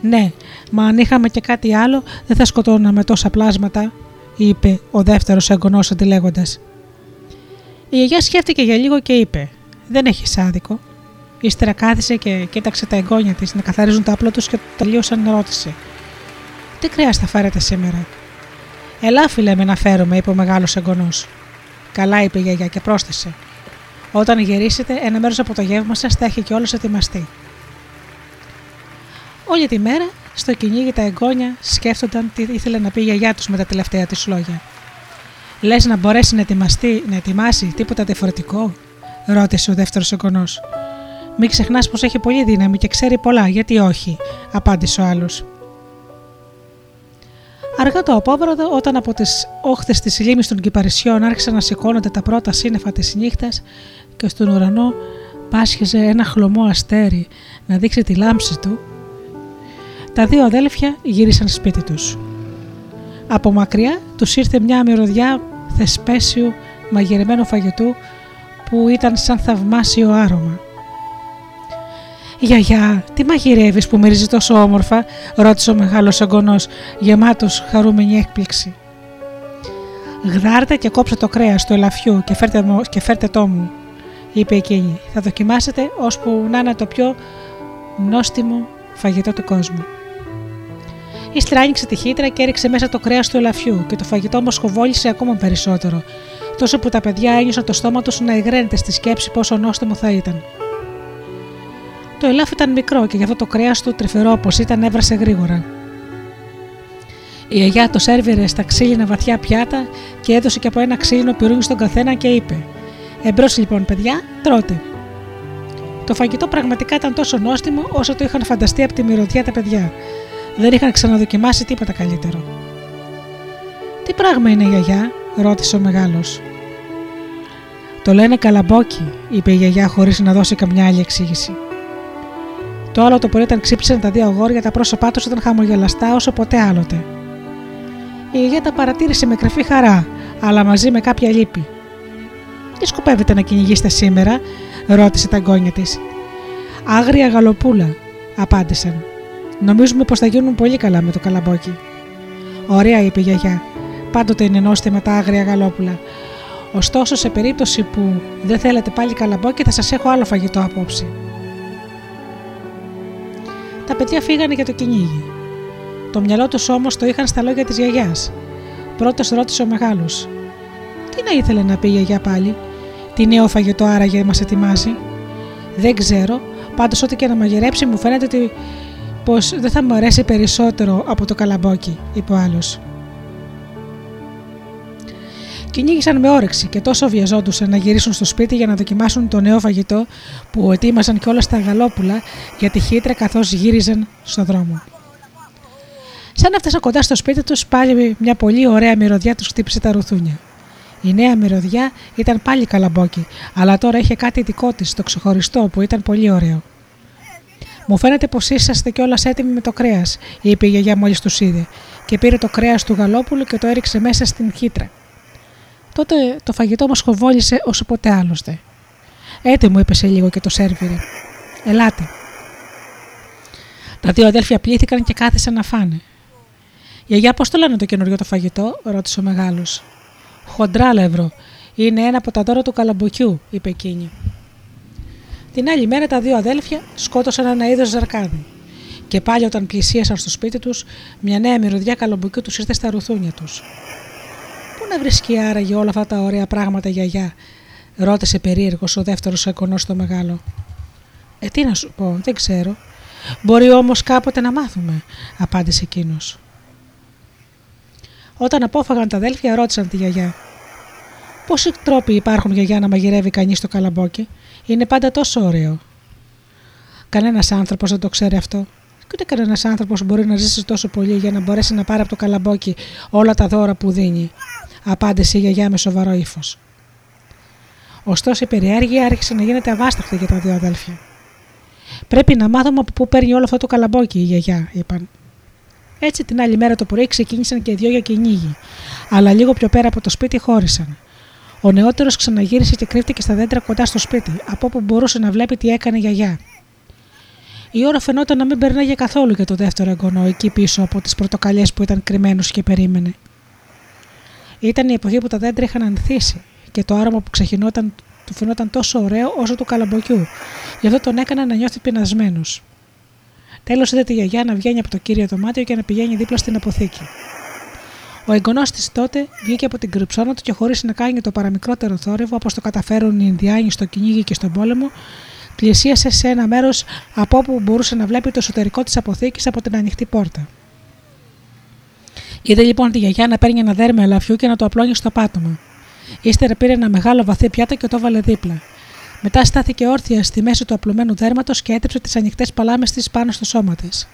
Ναι, μα αν είχαμε και κάτι άλλο, δεν θα σκοτώναμε τόσα πλάσματα, είπε ο δεύτερος εγγονός αντιλέγοντα. Η γιαγιά σκέφτηκε για λίγο και είπε: Δεν έχεις άδικο. Ύστερα κάθισε και κοίταξε τα εγγόνια της να καθαρίζουν τα απλό τους και τελείωσαν ρώτησε. Τι κρέας θα φέρετε σήμερα; Ελάφι λέμε να φέρουμε, είπε ο μεγάλος εγγονός. Καλά, είπε η γιαγιά και πρόσθεσε. Όταν γυρίσετε, ένα μέρος από το γεύμα σας θα έχει κιόλα ετοιμαστεί. Όλη τη μέρα στο κυνήγι τα εγγόνια σκέφτονταν τι ήθελε να πει η γιαγιά τους με τα τελευταία της λόγια. Λες να μπορέσει να, ετοιμαστεί, να ετοιμάσει τίποτα διαφορετικό, ρώτησε ο δεύτερος εγγονός. Μην ξεχνάς πως έχει πολύ δύναμη και ξέρει πολλά, γιατί όχι, απάντησε ο άλλος. Αργά το απόβραδο, όταν από τις όχθες της λίμνης των Κυπαρισιών άρχισαν να σηκώνονται τα πρώτα σύννεφα της νύχτας και στον ουρανό πάσχιζε ένα χλωμό αστέρι να δείξει τη λάμψη του, τα δύο αδέλφια γύρισαν σπίτι τους. Από μακριά τους ήρθε μια μυρωδιά θεσπέσιου μαγειρεμένου φαγητού που ήταν σαν θαυμάσιο άρωμα. «Γιαγιά, τι μαγειρεύεις που μυρίζει τόσο όμορφα» ρώτησε ο μεγάλος εγγονός γεμάτος χαρούμενη έκπληξη. «Γδάρτε και κόψε το κρέας του ελαφιού και φέρτε, και φέρτε το μου» είπε εκείνη. «Θα δοκιμάσετε ώσπου να είναι το πιο νόστιμο φαγητό του κόσμου». Ύστερα άνοιξε τη χύτρα και έριξε μέσα το κρέας του ελαφιού και το φαγητό όμως χοβόλησε ακόμα περισσότερο, τόσο που τα παιδιά ένιωσαν το στόμα τους να υγραίνεται στη σκέψη πόσο νόστιμο θα ήταν. Το ελάφι ήταν μικρό και γι' αυτό το κρέας του τρυφερό όπως ήταν έβρασε γρήγορα. Η αγιά το σέρβιρε στα ξύλινα βαθιά πιάτα και έδωσε και από ένα ξύλινο πυρούνι στον καθένα και είπε: Εμπρός λοιπόν, παιδιά, τρώτε. Το φαγητό πραγματικά ήταν τόσο νόστιμο όσο το είχαν φανταστεί από τη μυρωδιά τα παιδιά, δεν είχαν ξαναδοκιμάσει τίποτα καλύτερο. Τι πράγμα είναι η γιαγιά, ρώτησε ο μεγάλος. Το λένε καλαμπόκι, είπε η γιαγιά χωρίς να δώσει καμιά άλλη εξήγηση. Το άλλο το πρωί όταν ξύπνησαν τα δύο αγόρια, τα πρόσωπά τους ήταν χαμογελαστά όσο ποτέ άλλοτε. Η γιαγιά τα παρατήρησε με κρυφή χαρά, αλλά μαζί με κάποια λύπη. Τι σκοπεύετε να κυνηγήσετε σήμερα, ρώτησε τα εγγόνια της. Άγρια γαλοπούλα, απάντησαν. Νομίζουμε πως θα γίνουν πολύ καλά με το καλαμπόκι. Ωραία, είπε η γιαγιά. Πάντοτε είναι νόστιμα τα άγρια γαλόπουλα. Ωστόσο, σε περίπτωση που δεν θέλετε πάλι καλαμπόκι, θα σας έχω άλλο φαγητό απόψε. Τα παιδιά φύγανε για το κυνήγι. Το μυαλό τους όμως το είχαν στα λόγια της γιαγιάς. Πρώτος ρώτησε ο μεγάλος: Τι να ήθελε να πει η γιαγιά πάλι, Τι νέο φαγητό άραγε μας ετοιμάζει; Δεν ξέρω, πάντως ό,τι και να μαγειρέψει μου φαίνεται ότι πως δεν θα μου αρέσει περισσότερο από το καλαμπόκι, είπε ο άλλος. Κυνήγησαν με όρεξη και τόσο βιαζόντουσαν να γυρίσουν στο σπίτι για να δοκιμάσουν το νέο φαγητό που ετοίμαζαν κιόλας τα γαλόπουλα για τη χύτρα καθώς γύριζαν στο δρόμο. Σαν έφτασαν κοντά στο σπίτι τους, πάλι μια πολύ ωραία μυρωδιά τους χτύπησε τα ρουθούνια. Η νέα μυρωδιά ήταν πάλι καλαμπόκι, αλλά τώρα είχε κάτι δικό της, το ξεχωριστό που ήταν πολύ ωραίο. Μου φαίνεται πως είσαστε κιόλας έτοιμοι με το κρέας, είπε η γιαγιά μόλις τους είδε, και πήρε το κρέας του γαλόπουλου και το έριξε μέσα στην χύτρα. Τότε το φαγητό μας χοβόλησε όσο ποτέ άλλωστε. Έτε μου είπε σε λίγο και το σερβιρι. Ελάτε. Τα δύο αδέλφια πλήθηκαν και κάθισαν να φάνε. Γιαγιά, πώς το λένε το καινούριο το φαγητό, ρώτησε ο μεγάλος. Χοντράλευρο. Είναι ένα από τα δώρα του καλαμποκιού, είπε εκείνη. Την άλλη μέρα τα δύο αδέλφια σκότωσαν ένα είδος ζαρκάδι. Και πάλι όταν πλησίασαν στο σπίτι τους, μια νέα μυρωδιά καλαμποκιού τους ήρθε στα ρουθούνια τους. Πού να βρίσκει άραγε όλα αυτά τα ωραία πράγματα, γιαγιά, ρώτησε περίεργος ο δεύτερος εγγονό στο μεγάλο. Ε, τι να σου πω, δεν ξέρω. Μπορεί όμως κάποτε να μάθουμε, απάντησε εκείνος. Όταν απόφαγαν τα αδέλφια, ρώτησαν τη γιαγιά. Πόσοι τρόποι υπάρχουν για να μαγειρεύει κανείς το καλαμπόκι, είναι πάντα τόσο ωραίο. Κανένας άνθρωπος δεν το ξέρει αυτό. Και ούτε κανένας άνθρωπος μπορεί να ζήσει τόσο πολύ για να μπορέσει να πάρει από το καλαμπόκι όλα τα δώρα που δίνει, απάντησε η γιαγιά με σοβαρό ύφος. Ωστόσο η περιέργεια άρχισε να γίνεται αβάσταχτη για τα δύο αδέλφια. Πρέπει να μάθουμε από πού παίρνει όλο αυτό το καλαμπόκι, η γιαγιά, είπαν. Έτσι την άλλη μέρα το πρωί ξεκίνησαν και οι δυο για κυνήγι, αλλά λίγο πιο πέρα από το σπίτι χώρισαν. Ο νεότερος ξαναγύρισε και κρύφτηκε στα δέντρα κοντά στο σπίτι, από όπου μπορούσε να βλέπει τι έκανε η γιαγιά. Η ώρα φαινόταν να μην περνάγε καθόλου για το δεύτερο εγγονό εκεί πίσω από τις πρωτοκαλιέ που ήταν κρυμμένο και περίμενε. Ήταν η εποχή που τα δέντρα είχαν ανθίσει και το άρωμα που ξεχυνόταν του φαινόταν τόσο ωραίο όσο του καλαμποκιού, γι' αυτό τον έκανε να νιώθει πεινασμένος. Τέλος είδε τη γιαγιά να βγαίνει από το κύριο δωμάτιο και να πηγαίνει δίπλα στην αποθήκη. Ο εγγονός της τότε βγήκε από την κρυψώνα του και χωρίς να κάνει το παραμικρότερο θόρυβο όπως το καταφέρουν οι Ινδιάνοι στο κυνήγι και στον πόλεμο, πλησίασε σε ένα μέρος από όπου μπορούσε να βλέπει το εσωτερικό της αποθήκης από την ανοιχτή πόρτα. Είδε λοιπόν τη γιαγιά να παίρνει ένα δέρμα ελαφιού και να το απλώνει στο πάτωμα. Ύστερα πήρε ένα μεγάλο βαθύ πιάτο και το έβαλε δίπλα. Μετά στάθηκε όρθια στη μέση του απλωμένου δέρματος και έτρεψε τις ανοιχτές παλάμες της πάνω στο σώμα της.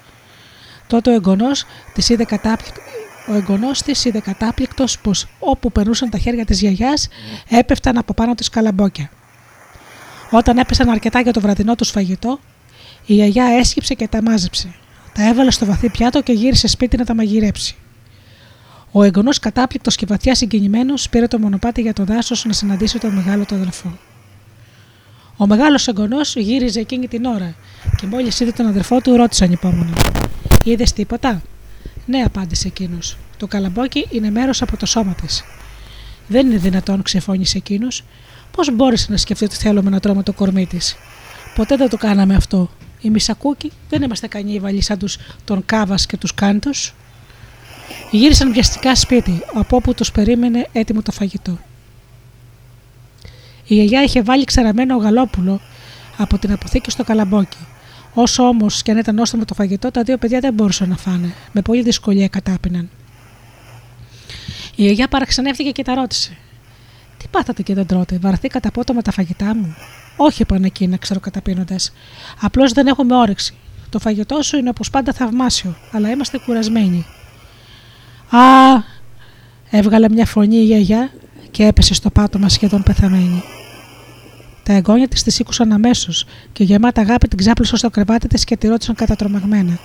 Τότε ο εγγονός της είδε κατάπληκτο. Ο εγγονό τη είδε κατάπληκτος πως όπου περνούσαν τα χέρια της γιαγιάς έπεφταν από πάνω της καλαμπόκια. Όταν έπεσαν αρκετά για το βραδινό του φαγητό, η γιαγιά έσκυψε και τα μάζεψε. Τα έβαλε στο βαθύ πιάτο και γύρισε σπίτι να τα μαγειρέψει. Ο εγγονός κατάπληκτος και βαθιά συγκινημένος πήρε το μονοπάτι για το δάσος να συναντήσει τον μεγάλο του αδελφό. Ο μεγάλος εγγονός γύριζε εκείνη την ώρα και μόλις είδε τον αδερφό του, ρώτησε ανυπόμονα. Είδες τίποτα; Ναι, απάντησε εκείνος. Το καλαμπόκι είναι μέρος από το σώμα της. Δεν είναι δυνατόν, ξεφώνησε εκείνος. Πώς μπόρεσε να σκεφτεί ότι θέλουμε να τρώμε το κορμί της; Ποτέ δεν το κάναμε αυτό. Οι μισακούκοι δεν είμαστε κανεί σαν τους τον Κάβας και τους Κάντου. Γύρισαν βιαστικά σπίτι, από όπου τους περίμενε έτοιμο το φαγητό. Η γιαγιά είχε βάλει ξαραμένο γαλόπουλο από την αποθήκη στο καλαμπόκι. Όσο όμως και αν ήταν νόστιμο το φαγητό, τα δύο παιδιά δεν μπορούσαν να φάνε. Με πολλή δυσκολία κατάπιναν. Η γιαγιά παραξενεύτηκε και τα ρώτησε. Τι πάθατε και δεν τρώτε, βαρθήκατε απότομα τα φαγητά μου; Όχι, είπαν εκείνα, ξέρω καταπίνοντας. Απλώς δεν έχουμε όρεξη. Το φαγητό σου είναι όπως πάντα θαυμάσιο, αλλά είμαστε κουρασμένοι. Α, έβγαλε μια φωνή η γιαγιά και έπεσε στο πάτωμα σχεδόν πεθαμένη. Τα εγγόνια της τη σήκουσαν αμέσως και γεμάτα αγάπη την ξάπλωσαν στο κρεβάτι της και τη ρώτησαν κατατρομαγμένα.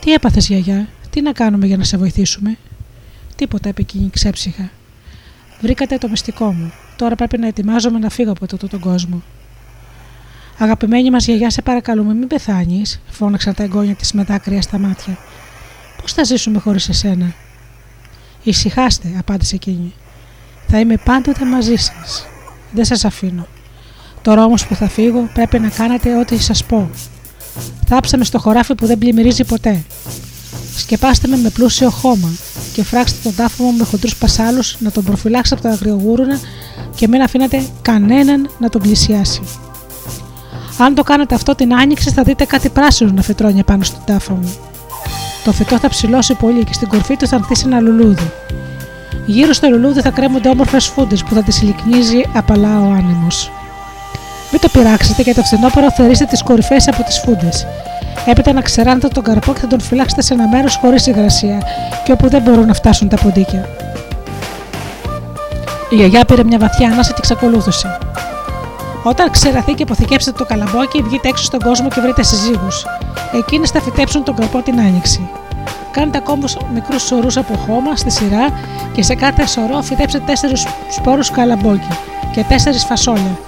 Τι έπαθες, γιαγιά, τι να κάνουμε για να σε βοηθήσουμε; Τίποτα, είπε εκείνη ξέψυχα. Βρήκατε το μυστικό μου. Τώρα πρέπει να ετοιμάζομαι να φύγω από τούτο τον κόσμο. Αγαπημένη μας γιαγιά, σε παρακαλούμε, μην πεθάνεις, φώναξαν τα εγγόνια της με δάκρυα στα μάτια. Πώς θα ζήσουμε χωρίς εσένα; Ησυχάστε, απάντησε εκείνη. Θα είμαι πάντοτε μαζί σας. Δεν σας αφήνω. Τώρα όμως που θα φύγω πρέπει να κάνετε ό,τι σας πω. Θάψτε με στο χωράφι που δεν πλημμυρίζει ποτέ. Σκεπάστε με με πλούσιο χώμα και φράξτε τον τάφο μου με χοντρούς πασάλους να τον προφυλάξετε από τα αγριογούρουνα και μην αφήνετε κανέναν να τον πλησιάσει. Αν το κάνετε αυτό την άνοιξη θα δείτε κάτι πράσινο να φετρώνει πάνω στον τάφο μου. Το φυτό θα ψηλώσει πολύ και στην κορφή του θα ανθίσει ένα λουλούδι. Γύρω στο λουλούδι θα κρέμονται όμορφες φούντες που θα τις λυκνίζει απαλά ο άνεμος. Μην το πειράξετε και το φθινόπωρο θερήστε τις κορυφέ από τις φούντες. Έπειτα να ξεράνετε τον καρπό και θα τον φυλάξετε σε ένα μέρος χωρίς υγρασία και όπου δεν μπορούν να φτάσουν τα ποντίκια. Η γιαγιά πήρε μια βαθιά ανάσα και εξακολούθησε. Όταν ξεραθεί και αποθηκέψετε το καλαμπόκι, βγείτε έξω στον κόσμο και βρείτε συζύγους. Εκείνε θα φυτέψουν τον καρπό την άνοιξη. Κάντε ακόμα μικρούς σωρούς από χώμα στη σειρά και σε κάθε σωρό φυτέψτε τέσσερις σπόρους καλαμπόκι και τέσσερις φασόλια.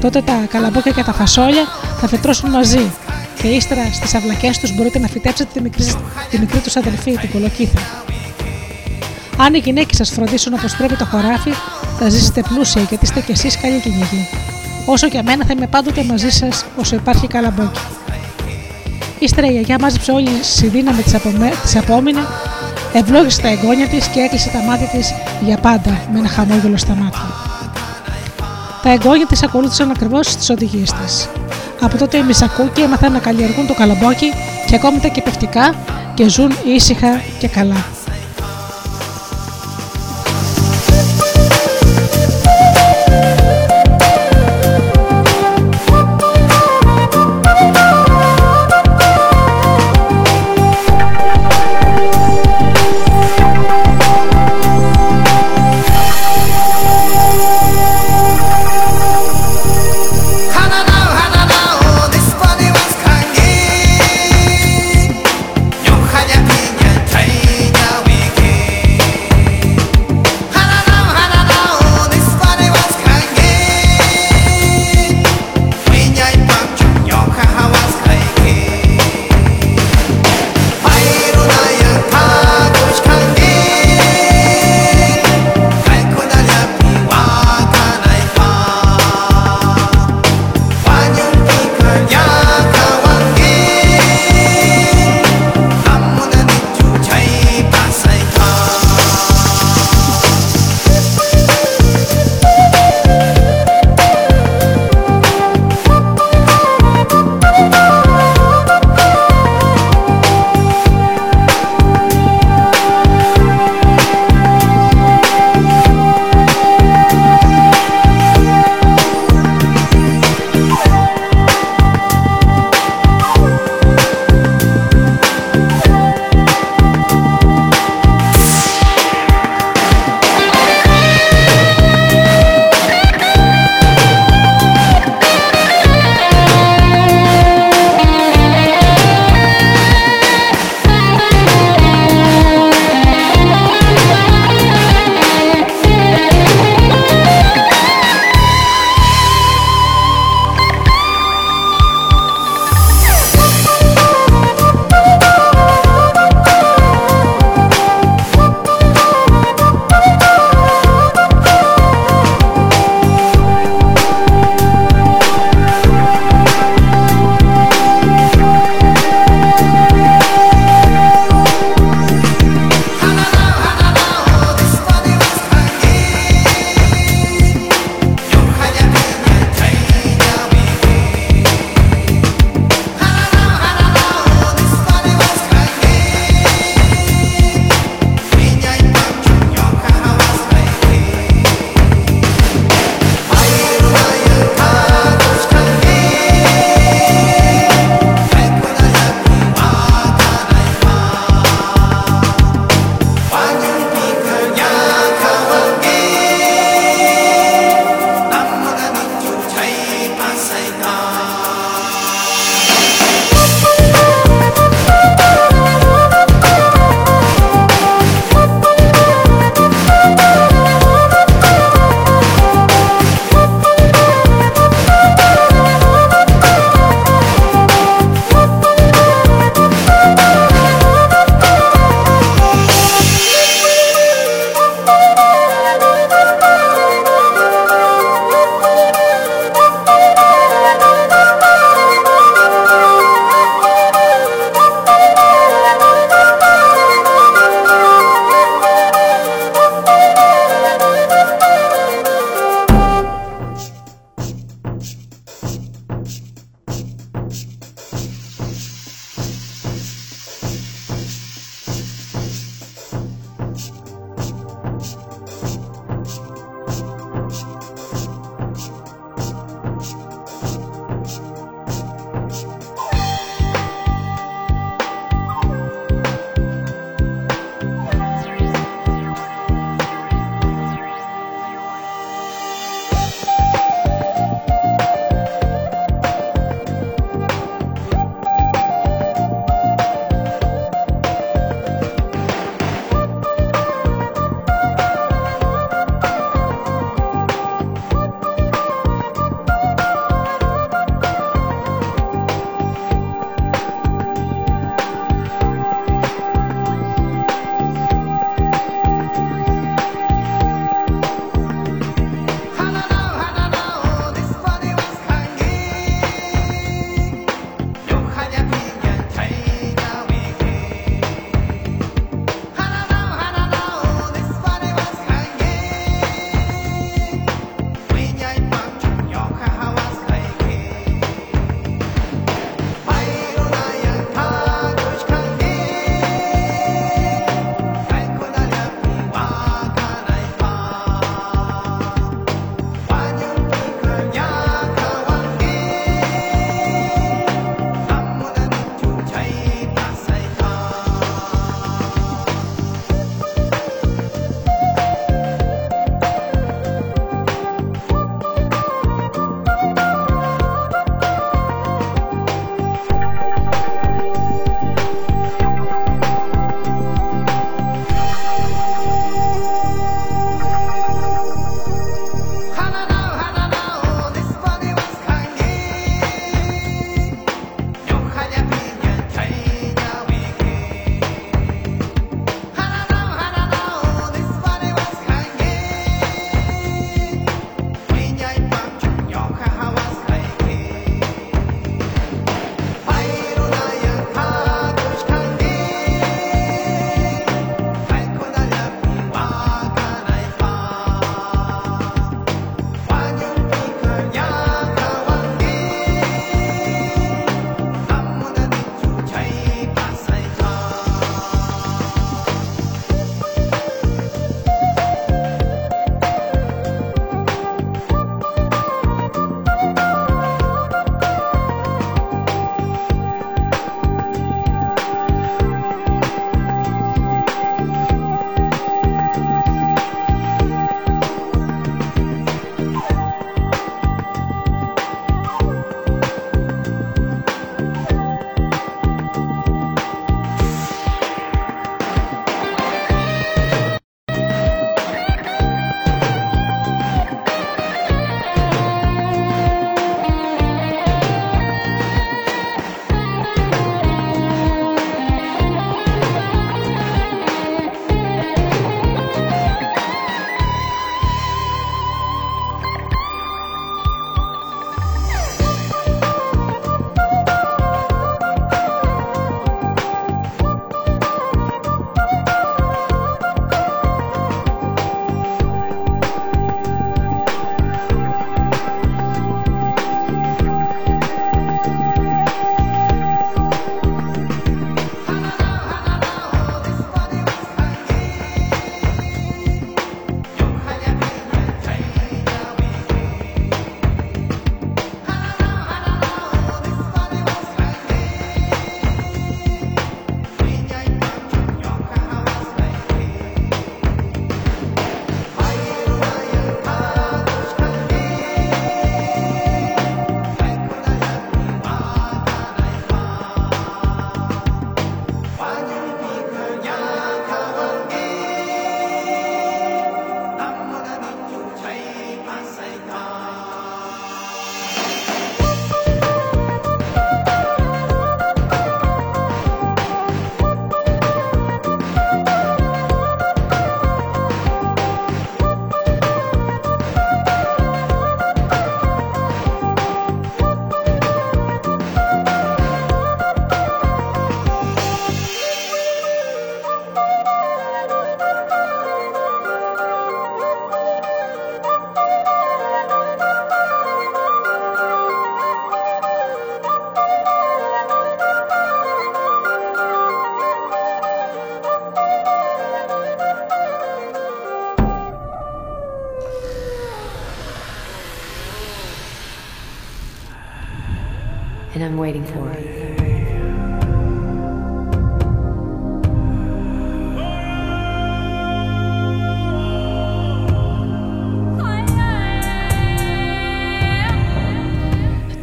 Τότε τα καλαμπόκια και τα φασόλια θα φετρώσουν μαζί και ύστερα στις αυλακές τους μπορείτε να φυτέψετε τη μικρή, τη μικρή τους αδελφή, την κολοκύθα. Αν οι γυναίκες σας φροντίσουν όπως πρέπει το χωράφι, θα ζήσετε πλούσια γιατί είστε κι εσείς καλοί κυνηγοί. Όσο και εμένα θα είμαι πάντοτε μαζί σας όσο υπάρχει καλαμπόκι. Ύστερα η γιαγιά μάζεψε όλη η δύναμη τη απομέ... απόμεινε, ευλόγησε τα εγγόνια της και έκλεισε τα μάτια της για πάντα με ένα χαμόγελο στα μάτια. Τα εγγόνια της ακολούθησαν ακριβώς τις οδηγίες της. Από τότε οι μισακούκοι έμαθαν να καλλιεργούν το καλαμπόκι και ακόμη τα κεπευτικά και ζουν ήσυχα και καλά.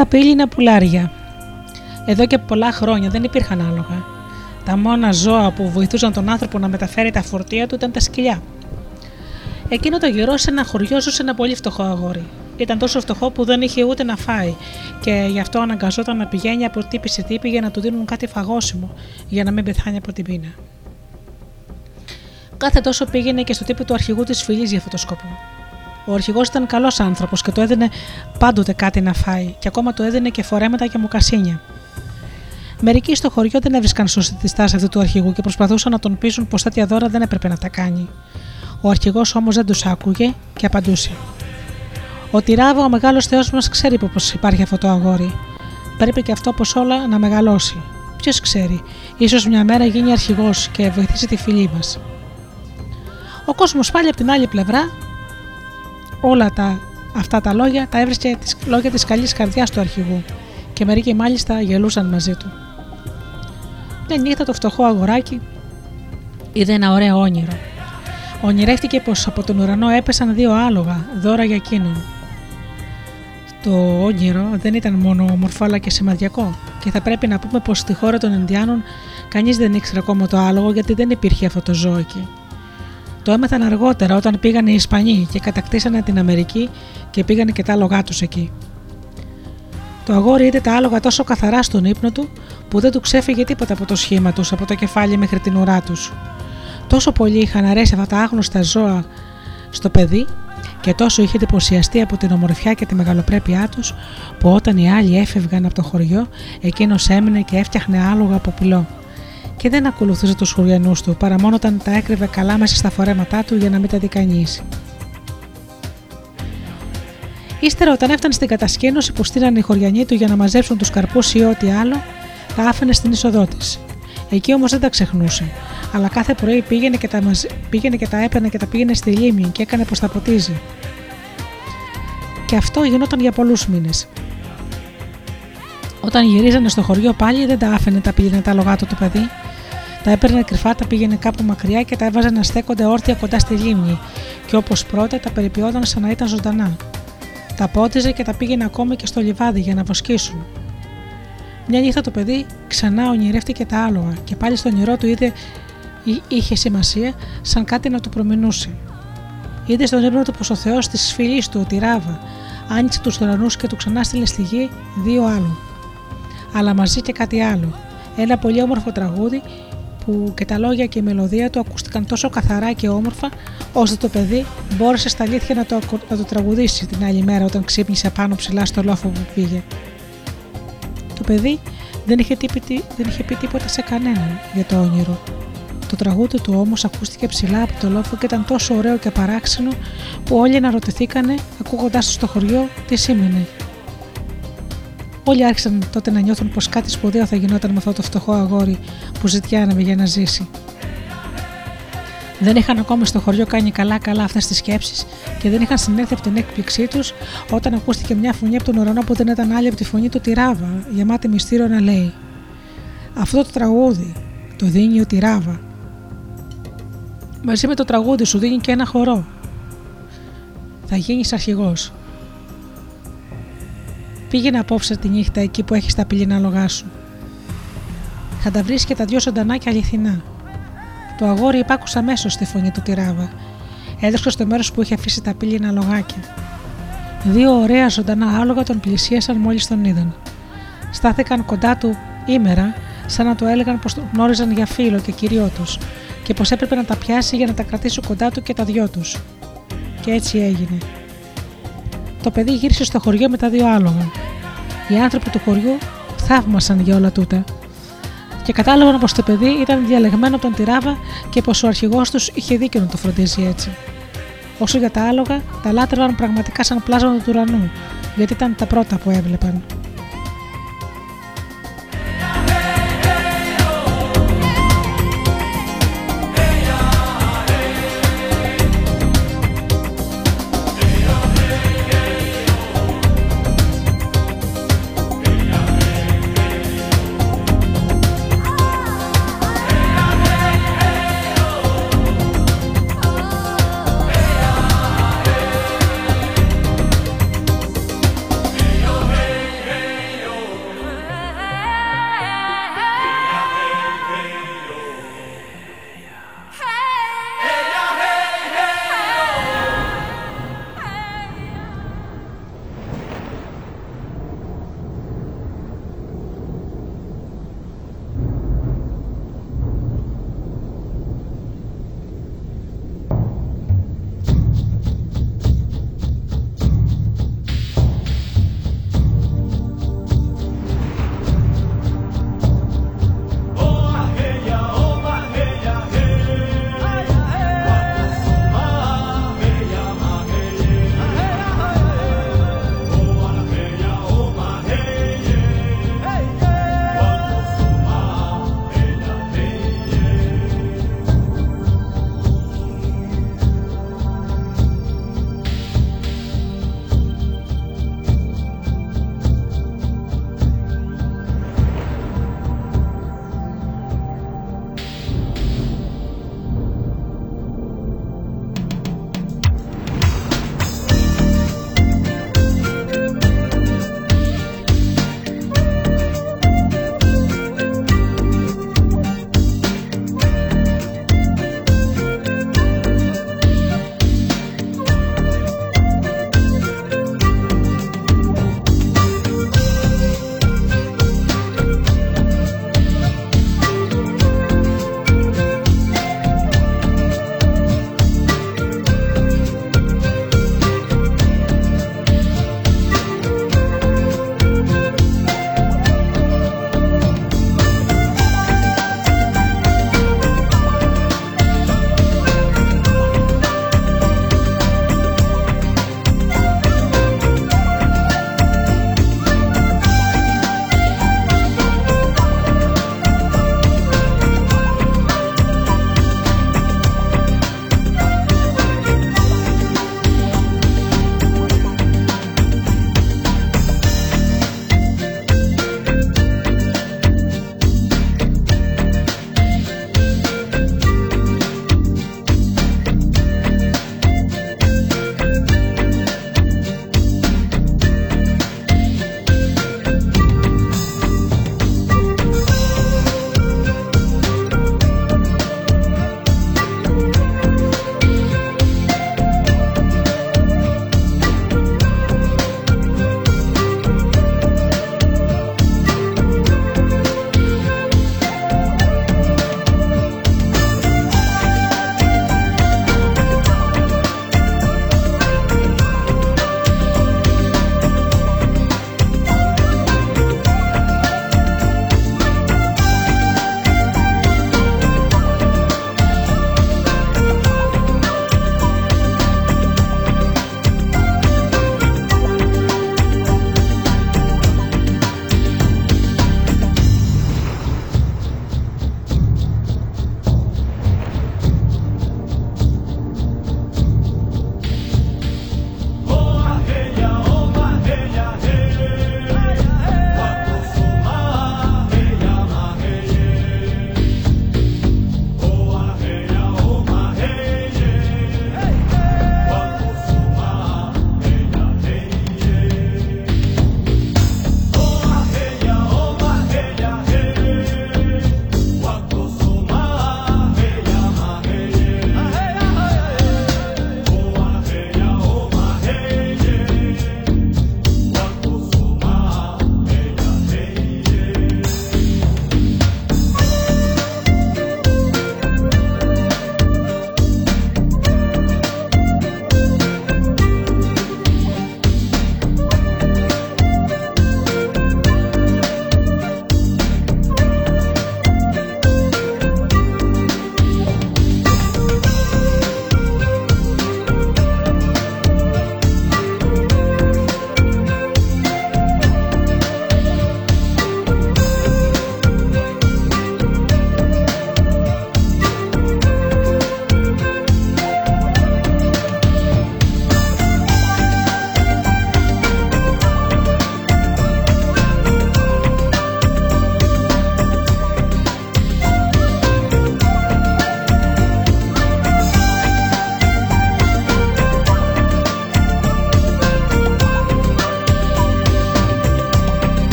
Τα πύληνα πουλάρια. Εδώ και πολλά χρόνια δεν υπήρχαν άλογα. Τα μόνα ζώα που βοηθούσαν τον άνθρωπο να μεταφέρει τα φορτία του ήταν τα σκυλιά. Εκείνο το γερό σε ένα χωριό ζούσε ένα πολύ φτωχό αγόρι. Ήταν τόσο φτωχό που δεν είχε ούτε να φάει και γι' αυτό αναγκαζόταν να πηγαίνει από τύπη σε τύπη για να του δίνουν κάτι φαγόσιμο για να μην πεθάνει από την πείνα. Κάθε τόσο πήγαινε και στο τύπο του αρχηγού της φυλή για αυτό το σκοπό. Ο αρχηγός ήταν καλός άνθρωπος και του έδινε πάντοτε κάτι να φάει, και ακόμα του έδινε και φορέματα και μοκασίνια. Μερικοί στο χωριό δεν έβρισκαν σωστή τη στάση αυτού του αρχηγού και προσπαθούσαν να τον πείσουν πως τέτοια δώρα δεν έπρεπε να τα κάνει. Ο αρχηγός όμως δεν τους άκουγε και απαντούσε. Ο Τυράβο, ο μεγάλος Θεός μας, ξέρει πως υπάρχει αυτό το αγόρι. Πρέπει και αυτό πως όλα να μεγαλώσει. Ποιος ξέρει, ίσως μια μέρα γίνει αρχηγός και βοηθήσει τη φίλη μας. Ο κόσμος πάλι από την άλλη πλευρά, όλα τα, αυτά τα λόγια τα έβρισκε τις λόγια της καλής καρδιάς του αρχηγού και μερικοί μάλιστα γελούσαν μαζί του. Μια νύχτα το φτωχό αγοράκι είδε ένα ωραίο όνειρο. Ονειρεύτηκε πως από τον ουρανό έπεσαν δύο άλογα, δώρα για εκείνον. Το όνειρο δεν ήταν μόνο όμορφο αλλά και σημαδιακό και θα πρέπει να πούμε πως στη χώρα των Ινδιάνων κανείς δεν ήξερε ακόμα το άλογο γιατί δεν υπήρχε αυτό το ζώο εκεί. Το έμαθαν αργότερα όταν πήγαν οι Ισπανοί και κατακτήσανε την Αμερική και πήγαν και τα άλογά τους εκεί. Το αγόρι είδε τα άλογα τόσο καθαρά στον ύπνο του που δεν του ξέφυγε τίποτα από το σχήμα τους, από το κεφάλι μέχρι την ουρά τους. Τόσο πολύ είχαν αρέσει αυτά τα άγνωστα ζώα στο παιδί και τόσο είχε εντυπωσιαστεί από την ομορφιά και τη μεγαλοπρέπειά τους, που όταν οι άλλοι έφευγαν από το χωριό, εκείνος έμεινε και έφτιαχνε άλογα από πυλό. Και δεν ακολουθούσε τους χωριανού του, παρά μόνο όταν τα έκρυβε καλά μέσα στα φορέματά του για να μην τα δει κανείς. Ύστερα, όταν έφτανε στην κατασκήνωση που στείλαν οι χωριανοί του για να μαζέψουν τους καρπούς ή ό,τι άλλο, τα άφηνε στην είσοδό της. Εκεί όμως δεν τα ξεχνούσε, αλλά κάθε πρωί πήγαινε και, τα μαζ... πήγαινε και τα έπαιρνε και τα πήγαινε στη λίμνη και έκανε πως τα ποτίζει. Και αυτό γινόταν για πολλούς μήνες. Όταν γυρίζανε στο χωριό πάλι δεν τα άφηνε τα πήγαινε τα λογάτο του παιδί. Τα έπαιρνε κρυφά, τα πήγαινε κάπου μακριά και τα έβαζε να στέκονται όρθια κοντά στη λίμνη, και όπως πρώτα τα περιποιόταν σαν να ήταν ζωντανά. Τα πότιζε και τα πήγαινε ακόμη και στο λιβάδι για να βοσκήσουν. Μια νύχτα το παιδί ξανά ονειρεύτηκε τα άλογα και πάλι στο όνειρό του είδε είχε σημασία σαν κάτι να του προμηνούσε. Είδε στον ύπνο του πως ο Θεός της φυλή του, ο Ράβα, άνοιξε τους ουρανούς και του ξανά στείλε στη γη δύο άλλου. Αλλά μαζί και κάτι άλλο. Ένα πολύ όμορφο τραγούδι που και τα λόγια και η μελωδία του ακούστηκαν τόσο καθαρά και όμορφα, ώστε το παιδί μπόρεσε στα αλήθεια να το, να το τραγουδήσει την άλλη μέρα όταν ξύπνησε πάνω ψηλά στο λόφο που πήγε. Το παιδί δεν είχε, πει, δεν είχε πει τίποτα σε κανέναν για το όνειρο. Το τραγούδι του όμως ακούστηκε ψηλά από το λόφο και ήταν τόσο ωραίο και παράξενο που όλοι αναρωτηθήκανε, ακούγοντάς το στο χωριό, τι σήμαινε. Όλοι άρχισαν τότε να νιώθουν πως κάτι σπουδαίο θα γινόταν με αυτό το φτωχό αγόρι που ζητιάναμε για να ζήσει. Δεν είχαν ακόμα στο χωριό κάνει καλά-καλά αυτές τις σκέψεις και δεν είχαν συνέλθει από την έκπληξή τους όταν ακούστηκε μια φωνή από τον ουρανό που δεν ήταν άλλη από τη φωνή του Τυράβα, γεμάτη μυστήριο να λέει: Αυτό το τραγούδι το δίνει ο Τυράβα. Μαζί με το τραγούδι σου δίνει και ένα χορό. Θα γίνεις αρχηγός. Πήγαινε απόψε τη νύχτα εκεί που έχεις τα πυλινά λογά σου. Θα τα βρεις και τα δυο ζωντανά και αληθινά. Το αγόρι υπάκουσε αμέσως στη φωνή του Τυράβα. Έδωσε στο μέρος που είχε αφήσει τα πύληνα λογάκια. Δύο ωραία ζωντανά άλογα τον πλησίασαν μόλις τον είδαν. Στάθηκαν κοντά του ήμερα, σαν να του έλεγαν πως τον γνώριζαν για φίλο και κυρίω τους, και πως έπρεπε να τα πιάσει για να τα κρατήσει κοντά του και τα δυο τους. Και έτσι έγινε. Το παιδί γύρισε στο χωριό με τα δύο άλογα. Οι άνθρωποι του χωριού θαύμασαν για όλα τούτα και κατάλαβαν πως το παιδί ήταν διαλεγμένο από τον Τυράβα και πως ο αρχηγός τους είχε δίκιο να το φροντίζει έτσι. Όσο για τα άλογα, τα λάτρευαν πραγματικά σαν πλάσματα του ουρανού, γιατί ήταν τα πρώτα που έβλεπαν.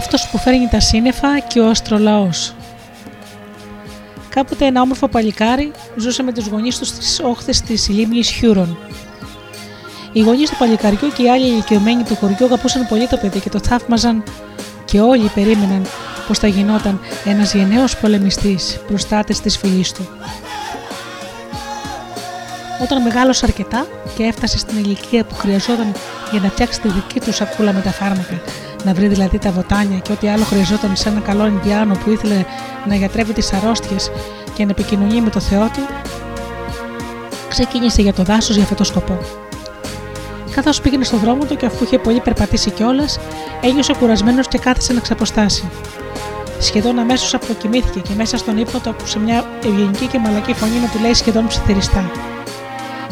Αυτός που φέρνει τα σύννεφα και ο αστρολαός. Κάποτε ένα όμορφο παλικάρι ζούσε με τους γονείς τους στις όχθες της λίμνης Χιούρον. Οι γονείς του παλικαριού και οι άλλοι ηλικιωμένοι του χωριού αγαπούσαν πολύ το παιδί και το θαύμαζαν και όλοι περίμεναν πως θα γινόταν ένας γενναίος πολεμιστής προστάτης της φυλής του. Όταν μεγάλωσε αρκετά και έφτασε στην ηλικία που χρειαζόταν για να φτιάξει τη δική του σακούλα με τα φάρμακα, να βρει δηλαδή τα βοτάνια και ό,τι άλλο χρειαζόταν σε ένα καλό Ινδιάνο που ήθελε να γιατρεύει τις αρρώστιες και να επικοινωνεί με το Θεό του, ξεκίνησε για το δάσος για αυτό το σκοπό. Καθώς πήγαινε στον δρόμο του και αφού είχε πολύ περπατήσει κιόλας, ένιωσε κουρασμένος και κάθισε να ξαποστάσει. Σχεδόν αμέσως αποκοιμήθηκε και μέσα στον ύπνο του άκουσε μια ευγενική και μαλακή φωνή να του λέει σχεδόν ψιθυριστά.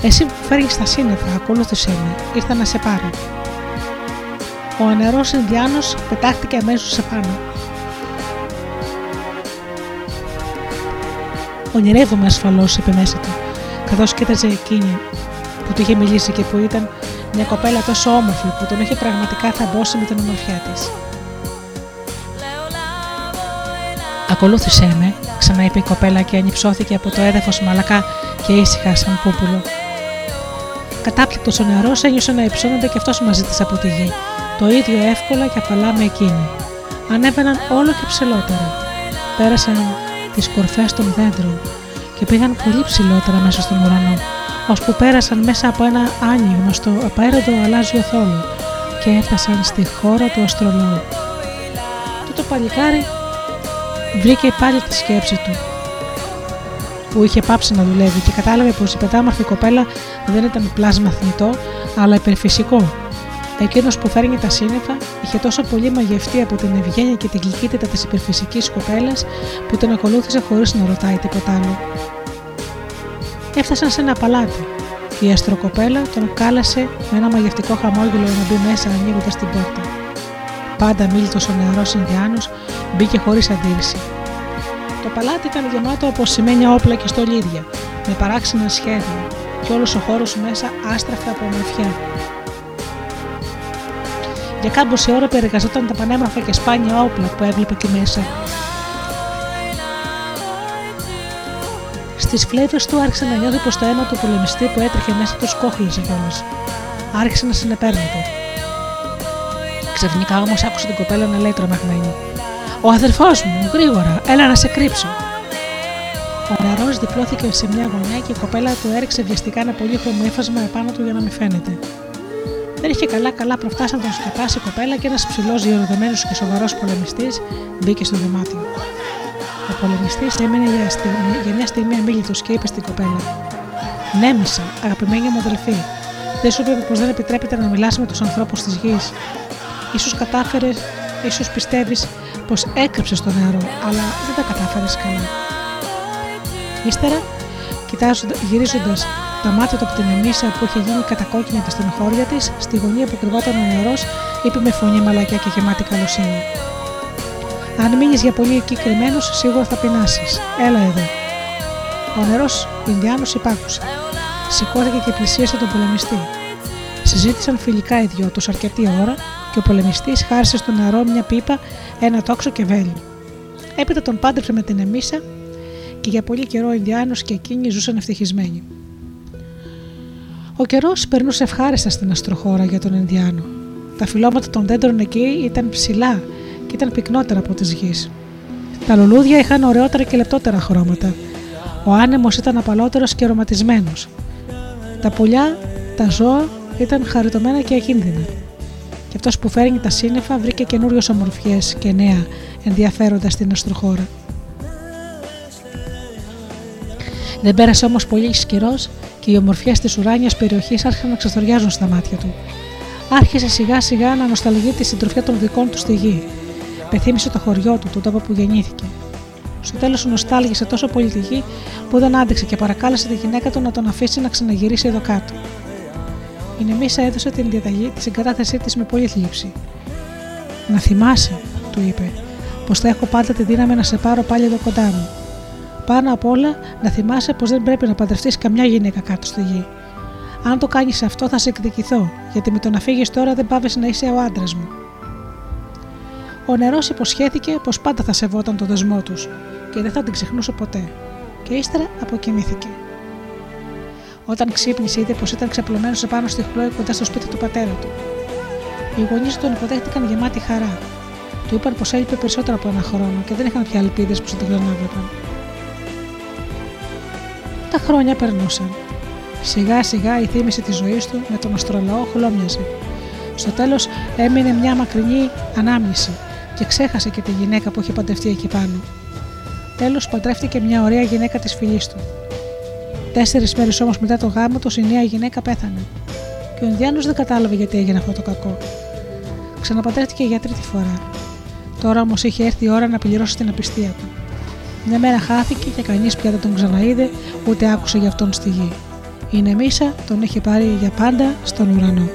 Εσύ που φέρνει τα σύννεφα, ακολούθησέ με, ήρθα να σε πάρω. Ο ανερό Ινδιάνος πετάχτηκε αμέσως σε πάνω. Ονειρεύομαι ασφαλώς, είπε μέσα του, καθώς κοίταζε εκείνη που του είχε μιλήσει και που ήταν μια κοπέλα τόσο όμορφη που τον είχε πραγματικά θαμπώσει με την ομορφιά της. Ακολούθησέ με, ξαναείπε η κοπέλα και ανυψώθηκε από το έδαφος μαλακά και ήσυχα σαν πούπουλο. Κατάπληκτος ο νεαρός ένιωσε να υψώνεται και αυτός μαζί της από τη γη, το ίδιο εύκολα και απαλά με εκείνη. Ανέβαιναν όλο και ψηλότερα. Πέρασαν τις κορφές των δέντρων και πήγαν πολύ ψηλότερα μέσα στον ουρανό, ώσπου πέρασαν μέσα από ένα άνοιγμα στο απαέρωτο αλάζιο θόλος και έφτασαν στη χώρα του αστρολόγου. Το παλικάρι βρήκε πάλι τη σκέψη του που είχε πάψει να δουλεύει και κατάλαβε πως η πετάμορφη κοπέλα δεν ήταν πλάσμα θνητό, αλλά υπερφυσικό. Εκείνος που φέρνει τα σύννεφα είχε τόσο πολύ μαγευτεί από την ευγένεια και την γλυκύτητα της υπερφυσικής κοπέλας που τον ακολούθησε χωρίς να ρωτάει τίποτα άλλο. Έφτασαν σε ένα παλάτι και η αστροκοπέλα τον κάλασε με ένα μαγευτικό χαμόγελο να μπει μέσα ανοίγοντας την πόρτα. Πάντα μίλητος ο νεαρός Ινδιάνος μπήκε χωρίς αντίρρηση. Το παλάτι ήταν γεμάτο από σημαίνια όπλα και στολίδια, με παράξενα σχέδια, και όλος ο χώρος μέσα άστραφε από ομορφιά. Για κάμποση ώρα περιεργαζόταν τα πανέμορφα και σπάνια όπλα που έβλεπε εκεί μέσα. Στις φλέβες του άρχισε να νιώθει πως το αίμα του πολεμιστή που έτρεχε μέσα του κόχλησε κιόλας. Άρχισε να συνεπέρνεται. Ξαφνικά όμως άκουσε την κοπέλα να λέει τρομαγμένη: Ο αδερφός μου, γρήγορα, έλα να σε κρύψω. Ο νερό διπλώθηκε σε μια γωνιά και η κοπέλα του έριξε βιαστικά ένα πολύχρωμο ύφασμα επάνω του για να μην φαίνεται. Δεν είχε καλά-καλά προφτάσει να τον σκοτάσει η κοπέλα και ένας ψηλός, διοργανωμένο και σοβαρός πολεμιστής μπήκε στο δωμάτιο. Ο πολεμιστής έμεινε για, στιγμή, για μια στιγμή αμήλυτο και είπε στην κοπέλα: Νέμισα, αγαπημένη μου αδελφή, δεν σου είπε πως δεν επιτρέπεται να μιλάς με τους ανθρώπους της γης. σω κατάφερες, ίσως πιστεύεις πως έκρυψες το νερό, αλλά δεν τα κατάφερες καλά. Ύστερα, γυρίζοντας τα μάτια του από την εμίσα που είχε γίνει κατακόκκινη από την χώρια της, στη γωνία που κρυβόταν ο νερό, είπε με φωνή μαλακιά και γεμάτη καλοσύνη. Αν μείνεις για πολύ εκεί κρυμμένος, σίγουρα θα πεινάσεις. Έλα εδώ. Ο νερός Ινδιάνος υπάκουσε. Σηκώθηκε και πλησίασε τον πολεμιστή. Συζήτησαν φιλικά οι δυο τους αρκετή ώρα και ο πολεμιστής χάρισε στο νερό μια πίπα, ένα τόξο και βέλη. Έπειτα τον πάντρεψε με την εμίσα και για πολύ καιρό ο Ινδιάνος και εκείνοι ζούσαν ευτυχισμένοι. Ο καιρός περνούσε ευχάριστα στην αστροχώρα για τον Ινδιάνο. Τα φυλώματα των δέντρων εκεί ήταν ψηλά και ήταν πυκνότερα από τη γης. Τα λουλούδια είχαν ωραιότερα και λεπτότερα χρώματα. Ο άνεμος ήταν απαλότερος και αρωματισμένος. Τα πουλιά, τα ζώα ήταν χαριτωμένα και ακίνδυνα. Και αυτός που φέρνει τα σύννεφα βρήκε καινούριες ομορφιές και νέα ενδιαφέροντα στην αστροχώρα. Δεν πέρασε όμως πολύ καιρό και οι ομορφιές της ουράνιας περιοχής άρχισαν να ξεθοριάζουν στα μάτια του. Άρχισε σιγά σιγά να νοσταλγεί τη συντροφιά των δικών του στη γη. Πεθύμησε το χωριό του, τον τόπο που γεννήθηκε. Στο τέλος νοστάλγησε τόσο πολύ τη γη που δεν άντεξε και παρακάλεσε τη γυναίκα του να τον αφήσει να ξαναγυρίσει εδώ κάτω. Η Νεμίσα έδωσε την διαταγή της συγκατάθεσή της με πολύ θλίψη. Να θυμάσαι, του είπε, πως θα έχω πάντα τη δύναμη να σε πάρω πάλι εδώ κοντά μου πάνω απ' όλα να θυμάσαι πως δεν πρέπει να παντρευτείς καμιά γυναίκα κάτω στη γη. Αν το κάνεις αυτό, θα σε εκδικηθώ, γιατί με το να φύγεις τώρα δεν πάβει να είσαι ο άντρας μου. Ο νερός υποσχέθηκε πως πάντα θα σεβόταν το δεσμό τους και δεν θα την ξεχνούσε ποτέ. Και ύστερα αποκοιμήθηκε. Όταν ξύπνησε, είδε πως ήταν ξαπλωμένος επάνω στη χλώη κοντά στο σπίτι του πατέρα του. Οι γονείς τον υποδέχτηκαν γεμάτοι χαρά. Του είπαν πως έλειπε περισσότερο από ένα χρόνο και δεν είχαν πια ελπίδες που θα τον ξανάβλεπαν. Τα χρόνια περνούσαν. Σιγά σιγά η θύμηση της ζωής του με τον αστρολαό χλώμιαζε. Στο τέλος έμεινε μια μακρινή ανάμνηση και ξέχασε και τη γυναίκα που είχε παντευτεί εκεί πάνω. Τέλος παντρεύτηκε μια ωραία γυναίκα της φιλής του. Τέσσερις μέρες όμως μετά το γάμο τους, η νέα γυναίκα πέθανε. Και ο Ινδιάνος δεν κατάλαβε γιατί έγινε αυτό το κακό. Ξαναπαντρεύτηκε για τρίτη φορά. Τώρα όμως είχε έρθει η ώρα να πληρώσει την απιστία του. Μια μέρα χάθηκε και κανείς πια δεν τον ξαναείδε ούτε άκουσε για αυτόν στη γη. Η Νεμίσα τον είχε πάρει για πάντα στον ουρανό.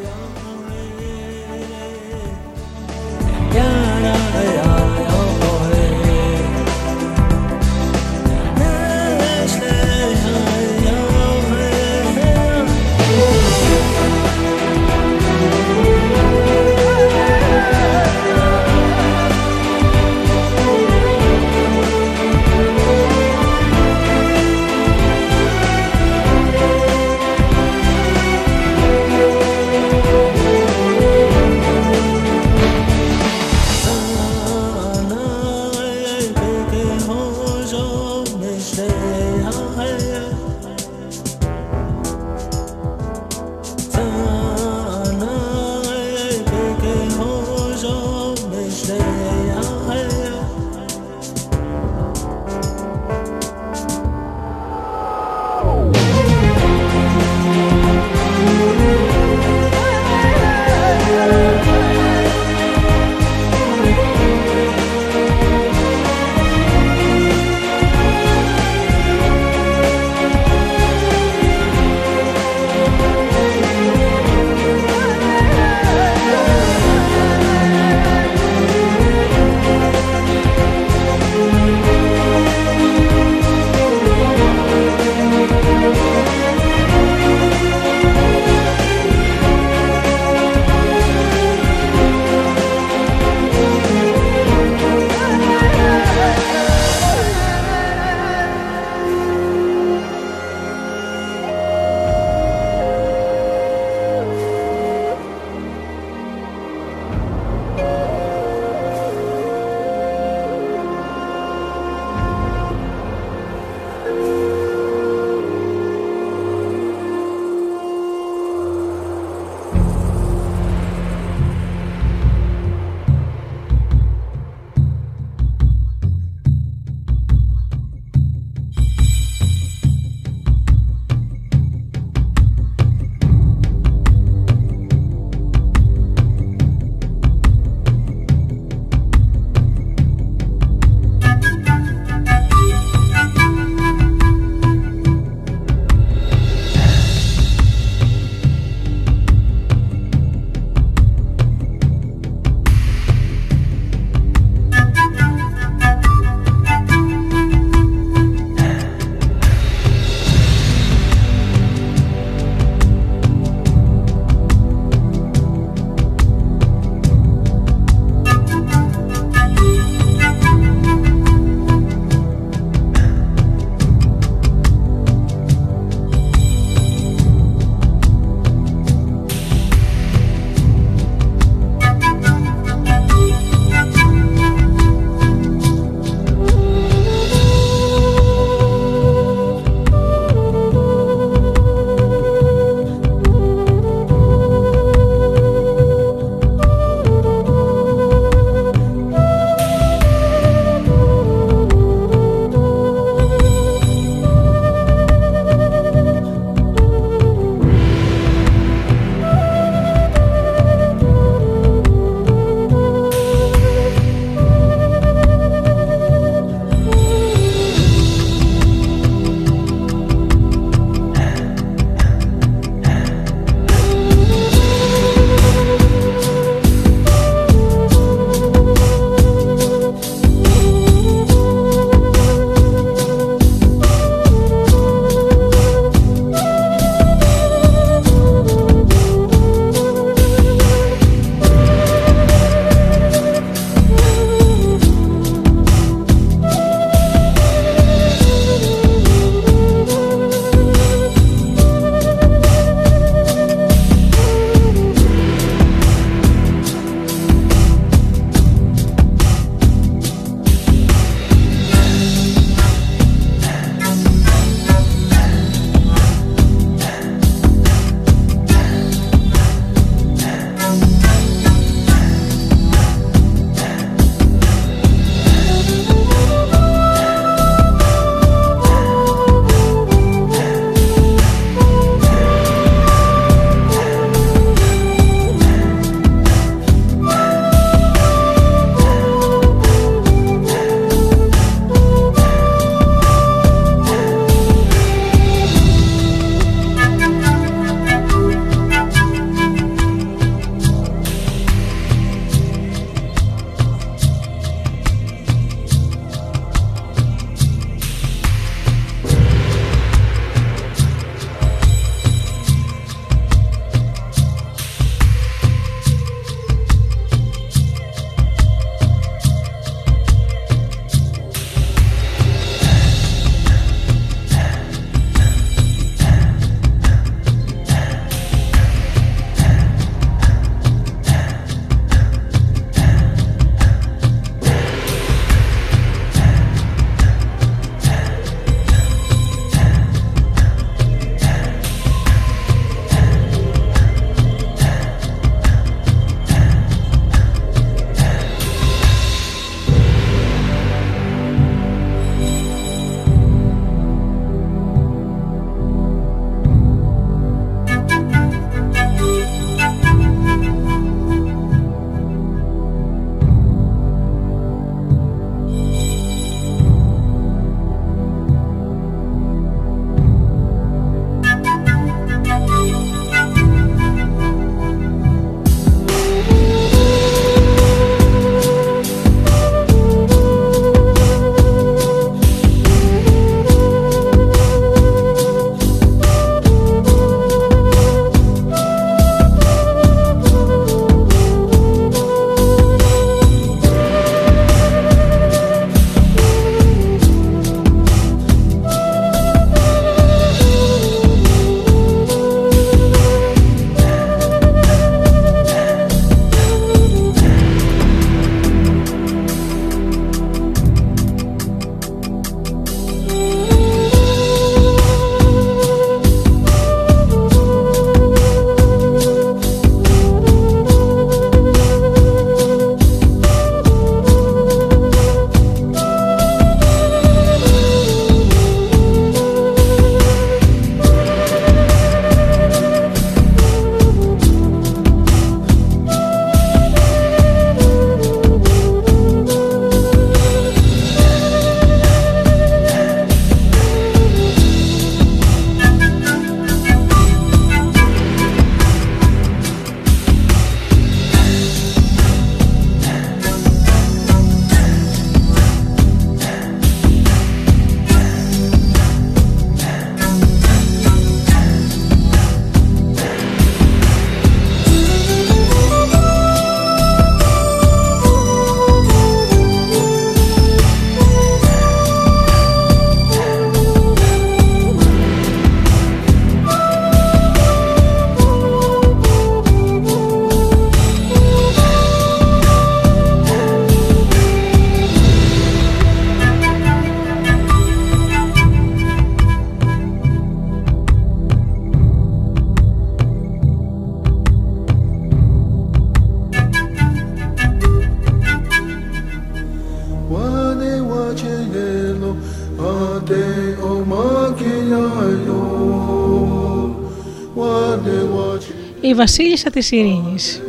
Η βασίλισσα της ειρήνης.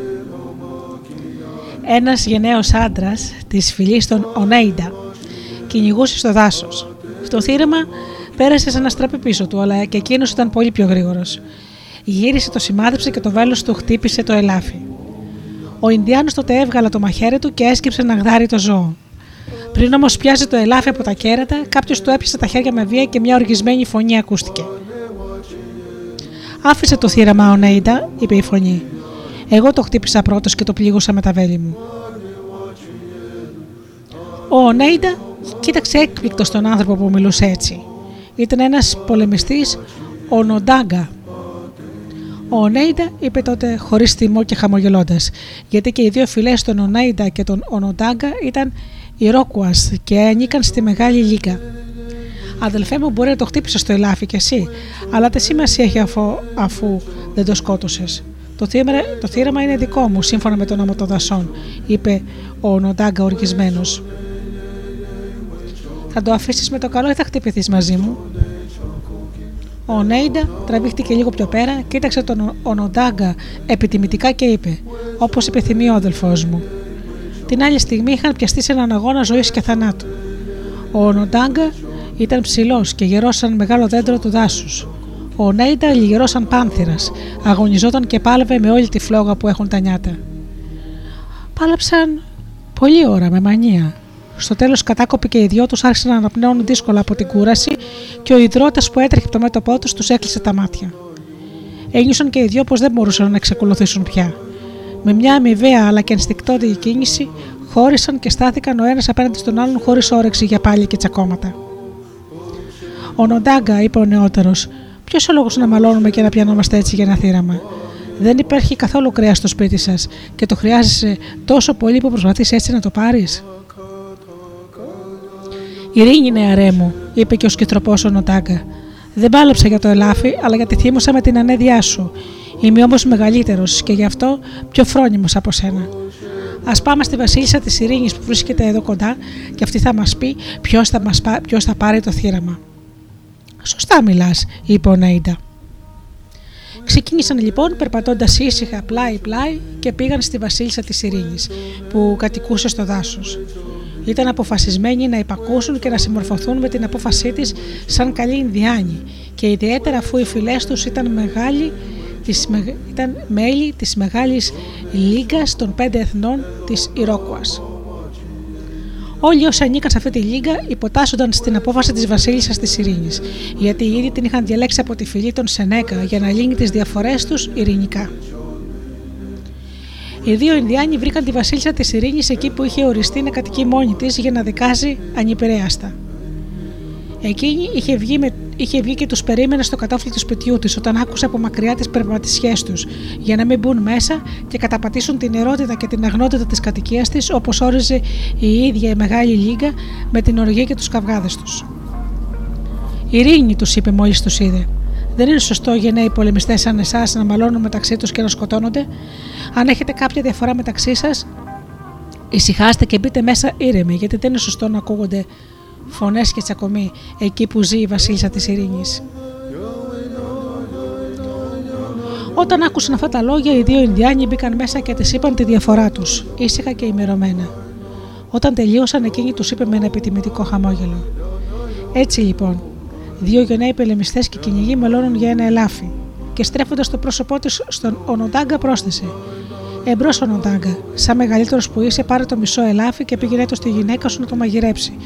Ένας γενναίος άντρας της φυλής των Ονέιντα κυνηγούσε στο δάσος. Το θύραμα πέρασε σαν να στραπεί πίσω του, αλλά και εκείνος ήταν πολύ πιο γρήγορος. Γύρισε, το σημάδεψε και το βέλος του χτύπησε το ελάφι. Ο Ινδιάνος τότε έβγαλε το μαχαίρι του και έσκυψε να γδάρει το ζώο. Πριν όμως πιάσει το ελάφι από τα κέρατα, κάποιος του έπιασε τα χέρια με βία και μια οργισμένη φωνή ακούστηκε. Άφησε το θύραμα ο Νέιντα, είπε η φωνή. Εγώ το χτύπησα πρώτος και το πλήγωσα με τα βέλη μου. Ο Νέιντα κοίταξε έκπληκτος τον άνθρωπο που μιλούσε έτσι. Ήταν ένας πολεμιστής, ο Νοντάγκα. Ο Νέιντα είπε τότε χωρίς θυμό και χαμογελώντας, γιατί και οι δύο φυλές των Ονέιντα και των Ονοντάγκα ήταν Ρόκουας και ανήκαν στη Μεγάλη Λίγκα. Αδελφέ μου, μπορεί να το χτύπησες στο ελάφι κι εσύ, αλλά τι σημασία έχει αφού, αφού δεν το σκότωσες. Το, το θύραμα είναι δικό μου, σύμφωνα με τον νόμο των δασών, είπε ο Νοντάγκα οργισμένος. Θα το αφήσεις με το καλό ή θα χτυπηθείς μαζί μου; Ο Νέιντα τραβήχτηκε λίγο πιο πέρα, κοίταξε τον Ονοντάγκα επιτιμητικά και είπε: Όπως επιθυμεί ο αδελφός μου. Την άλλη στιγμή είχαν πιαστεί σε έναν αγώνα ζωής και θανάτου. Ο Ονοντάγκα ήταν ψηλός και γερό σαν μεγάλο δέντρο του δάσους. Ο Νέιντα λιγερό σαν πάνθυρας, αγωνιζόταν και πάλευε με όλη τη φλόγα που έχουν τα νιάτα. Πάλεψαν πολλή ώρα με μανία. Στο τέλος, κατάκοποι και οι δυο τους άρχισαν να αναπνέουν δύσκολα από την κούραση και ο υδρότας που έτρεχε από το μέτωπό τους τους έκλεισε τα μάτια. Ένιωσαν και οι δυο πως δεν μπορούσαν να εξακολουθήσουν πια. Με μια αμοιβαία αλλά και ενστικτόδη κίνηση, χώρισαν και στάθηκαν ο ένας απέναντι στον άλλον χωρίς όρεξη για πάλι και τσακώματα. Ο Νοντάγκα, είπε ο νεότερος, ποιος ο λόγος να μαλώνουμε και να πιανόμαστε έτσι για ένα θύραμα; Δεν υπάρχει καθόλου κρέας στο σπίτι σας και το χρειάζεσαι τόσο πολύ που προσπαθείς έτσι να το πάρεις; Ειρήνη, νεαρέ μου, είπε και ο σκητροπός ο Νοτάγκα. Δεν πάλεψα για το ελάφι, αλλά γιατί θύμωσα με την ανέδειά σου. Είμαι όμως μεγαλύτερος και γι' αυτό πιο φρόνιμος από σένα. Α πάμε στη Βασίλισσα της Ειρήνης που βρίσκεται εδώ κοντά και αυτή θα μας πει ποιος θα, ποιος θα πάρει το θύραμα. Σωστά μιλάς, είπε ο Νέιντα. Ξεκίνησαν λοιπόν περπατώντας ήσυχα πλάι-πλάι και πήγαν στη Βασίλισσα της Ειρήνης που κατοικούσε στο δάσος. Ήταν αποφασισμένοι να υπακούσουν και να συμμορφωθούν με την απόφασή της σαν καλή Ινδιάνοι και ιδιαίτερα αφού οι φυλές τους ήταν, μεγάλοι, ήταν μέλη της Μεγάλης Λίγκας των Πέντε Εθνών της Ιρόκουας. Όλοι όσοι ανήκαν σε αυτή τη λίγα υποτάσσονταν στην απόφαση της Βασίλισσας της Ειρήνης, γιατί οι ίδιοι την είχαν διαλέξει από τη φυλή των Σενέκα για να λύνει τις διαφορές τους ειρηνικά. Οι δύο Ινδιάνοι βρήκαν τη Βασίλισσα της Ειρήνης εκεί που είχε οριστεί να κατοικεί μόνη της για να δικάζει ανυπηρέαστα. Εκείνη είχε βγει, με, είχε βγει και τους περίμενε στο κατόφλι του σπιτιού της όταν άκουσε από μακριά τις περπατησιέ τους, για να μην μπουν μέσα και καταπατήσουν την ερώτητα και την αγνότητα της κατοικίας της, όπως όριζε η ίδια η μεγάλη λίγα με την οργή και τους καυγάδες τους. Ειρήνη, τους είπε μόλις τους είδε. Δεν είναι σωστό γενναίοι πολεμιστές σαν εσάς να μαλώνουν μεταξύ τους και να σκοτώνονται. Αν έχετε κάποια διαφορά μεταξύ σας, ησυχάστε και μπείτε μέσα ήρεμοι, γιατί δεν είναι σωστό να ακούγονται φωνές και τσακωμοί εκεί που ζει η Βασίλισσα της Ειρήνης. Όταν άκουσαν αυτά τα λόγια, οι δύο Ινδιάνοι μπήκαν μέσα και της είπαν τη διαφορά τους, ήσυχα και ημερωμένα. Όταν τελείωσαν, εκείνη τους είπε με ένα επιτιμητικό χαμόγελο. Έτσι λοιπόν, Δύο γενναίοι πελεμιστές και κυνηγοί μελώνουν για ένα ελάφι. Και στρέφοντας το πρόσωπό τη στον Ονοντάγκα, πρόσθεσε: Εμπρός Ονοντάγκα, σαν μεγαλύτερος που είσαι, πάρε το μισό ελάφι και πήγαινε το στη γυναίκα σου να το μαγειρέψει.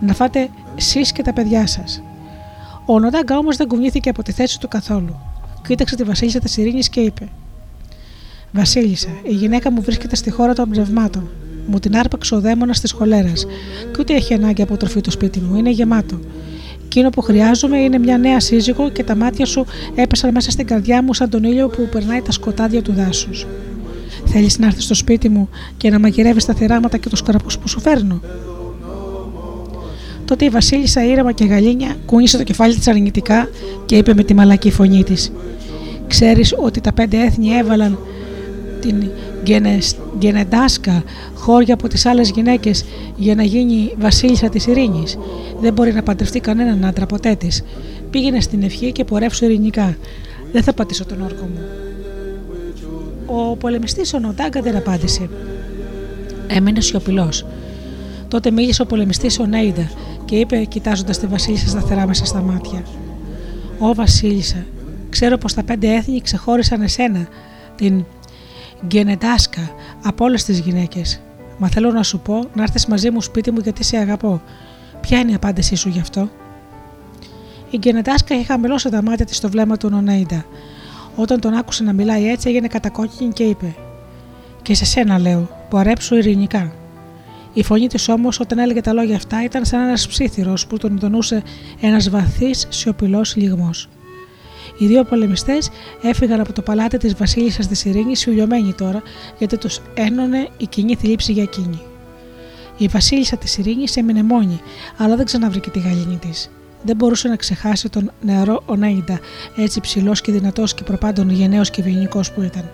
Να φάτε εσείς και τα παιδιά σας. Ο Ονοντάγκα όμως δεν κουνήθηκε από τη θέση του καθόλου. Κοίταξε τη Βασίλισσα της Ειρήνης και είπε: Βασίλισσα, η γυναίκα μου βρίσκεται στη χώρα των πνευμάτων. Μου την άρπαξε ο δαίμονας της χολέρας. Και ούτε έχει ανάγκη από τροφή το σπίτι μου, είναι γεμάτο. Εκείνο που χρειάζομαι είναι μια νέα σύζυγο και τα μάτια σου έπεσαν μέσα στην καρδιά μου σαν τον ήλιο που περνάει τα σκοτάδια του δάσους. Θέλεις να έρθεις στο σπίτι μου και να μαγειρεύεις τα θεράματα και τους καρπούς που σου φέρνω; Τότε η Βασίλισσα ήρεμα και γαλήνια κούνησε το κεφάλι της αρνητικά και είπε με τη μαλακή φωνή της: Ξέρεις ότι τα πέντε έθνη έβαλαν την Γενεντάσκα χώρια από τις άλλες γυναίκες για να γίνει βασίλισσα της ειρήνης. Δεν μπορεί να παντρευτεί κανέναν άντρα ποτέ της. Πήγαινε στην ευχή και πορεύσου ειρηνικά. Δεν θα πατήσω τον όρκο μου. Ο πολεμιστής ο Νοντάγκα δεν απάντησε. Έμεινε σιωπηλός. Τότε μίλησε ο πολεμιστής ο Νέιντα και είπε, κοιτάζοντας τη Βασίλισσα σταθερά μέσα στα μάτια: Ω Βασίλισσα, ξέρω πως τα πέντε έθνη ξεχώρισαν εσένα, την Γκενετάσκα, από όλες τις γυναίκες. Μα θέλω να σου πω να έρθεις μαζί μου σπίτι μου γιατί σε αγαπώ. Ποια είναι η απάντησή σου γι' αυτό; Η Γκενετάσκα είχε χαμηλώσει τα μάτια της στο βλέμμα του Νονέιντα. Όταν τον άκουσε να μιλάει έτσι, έγινε κατακόκκινη και είπε: Και σε σένα λέω, πορέψου ειρηνικά. Η φωνή της όμως, όταν έλεγε τα λόγια αυτά, ήταν σαν ένας ψήθυρος που τον τονούσε ένας βαθύς σιωπηλός λιγμός. Οι δύο πολεμιστές έφυγαν από το παλάτι της Βασίλισσας της Ειρήνης, σιουλιωμένοι τώρα, γιατί τους ένωνε η κοινή θλίψη για εκείνη. Η Βασίλισσα της Ειρήνης έμεινε μόνη, αλλά δεν ξαναβρήκε τη γαλήνη της. Δεν μπορούσε να ξεχάσει τον νεαρό Ονέιντα, έτσι ψηλός και δυνατός και προπάντων γενναίος και βιονικός που ήταν.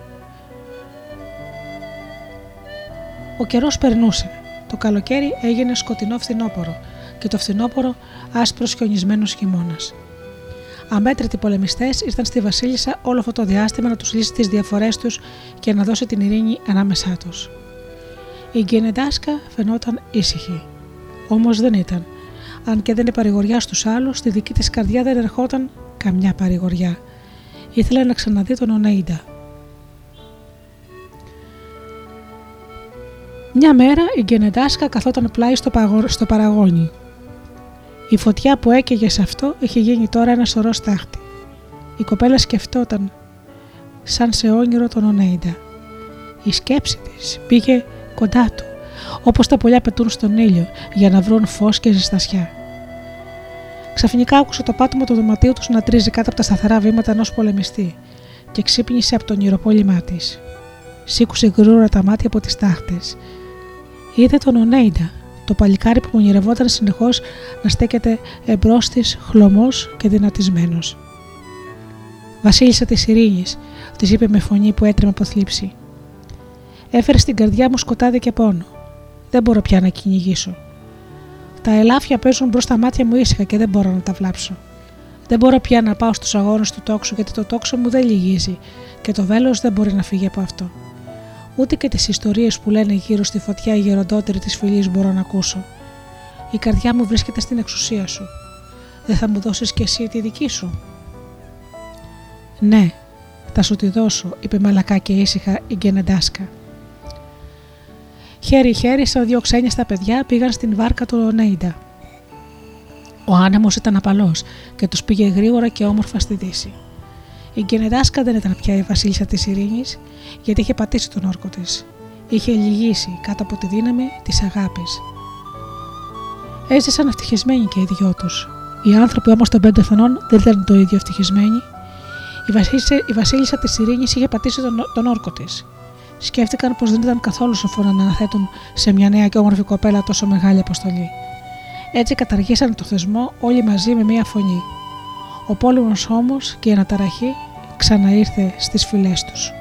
Ο καιρός περνούσε. Το καλοκαίρι έγινε σκοτεινό φθινόπορο και το φθινόπορο άσπρος χιονισμένος χειμώνας. Αμέτρητοι πολεμιστές ήρθαν στη Βασίλισσα όλο αυτό το διάστημα να τους λύσει τις διαφορές τους και να δώσει την ειρήνη ανάμεσά τους. Η Γκενεντάσκα φαινόταν ήσυχη. Όμως δεν ήταν. Αν και δεν είναι παρηγοριά στους άλλους, στη δική της καρδιά δεν ερχόταν καμιά παρηγοριά. Ήθελε να ξαναδεί τον Ονέιντα. Μια μέρα η Γκενεντάσκα καθόταν πλάι στο, στο παραγόνι η φωτιά που έκαιγε σε αυτό είχε γίνει τώρα ένα σωρό στάχτη. Η κοπέλα σκεφτόταν σαν σε όνειρο τον Ονέιντα. Η σκέψη της πήγε κοντά του, όπως τα πουλιά πετούν στον ήλιο για να βρουν φως και ζεστασιά. Ξαφνικά άκουσε το πάτωμα του δωματίου τους να τρίζει κάτω από τα σταθερά βήματα ενός πολεμιστή και ξύπνησε από τον ηρωπόλυμά της. Σήκουσε γρήγορα τα μάτια από τις τάχτες. Είδε τον Ονέιντα το παλικάρι που ονειρευόταν συνεχώς να στέκεται εμπρός της χλωμός και δυνατισμένος. Βασίλισσα της Ειρήνης, της είπε με φωνή που έτρεμε από θλίψη. Έφερε στην καρδιά μου σκοτάδι και πόνο. Δεν μπορώ πια να κυνηγήσω. Τα ελάφια παίζουν μπρος στα μάτια μου ήσυχα και δεν μπορώ να τα βλάψω. Δεν μπορώ πια να πάω στους αγώνες του τόξου γιατί το τόξο μου δεν λυγίζει και το βέλος δεν μπορεί να φύγει από αυτό ούτε και τις ιστορίες που λένε γύρω στη φωτιά οι γεροντότεροι της φυλής μπορώ να ακούσω. Η καρδιά μου βρίσκεται στην εξουσία σου. Δεν θα μου δώσεις κι εσύ τη δική σου. Ναι, θα σου τη δώσω, είπε μαλακά και ήσυχα η Γκενεντάσκα. Χέρι-χέρι, σαν δύο ξένια στα παιδιά, πήγαν στην βάρκα του Νέιντα. Ο άνεμος ήταν απαλός και τους πήγε γρήγορα και όμορφα στη δύση. Η Γκενεδάσκα δεν ήταν πια η βασίλισσα της ειρήνης, γιατί είχε πατήσει τον όρκο της. Είχε λυγίσει κάτω από τη δύναμη της αγάπης. Έζησαν ευτυχισμένοι και οι δυο τους. Οι άνθρωποι όμως των πέντε εθνών δεν ήταν το ίδιο ευτυχισμένοι. Η βασίλισσα, η βασίλισσα της ειρήνης είχε πατήσει τον, τον όρκο της. Σκέφτηκαν πως δεν ήταν καθόλου σοφό να αναθέτουν σε μια νέα και όμορφη κοπέλα τόσο μεγάλη αποστολή. Έτσι καταργήσαν το θεσμό όλοι μαζί με μία φωνή. Ο πόλεμος όμως και η αναταραχή ξαναήρθε στις φυλές τους.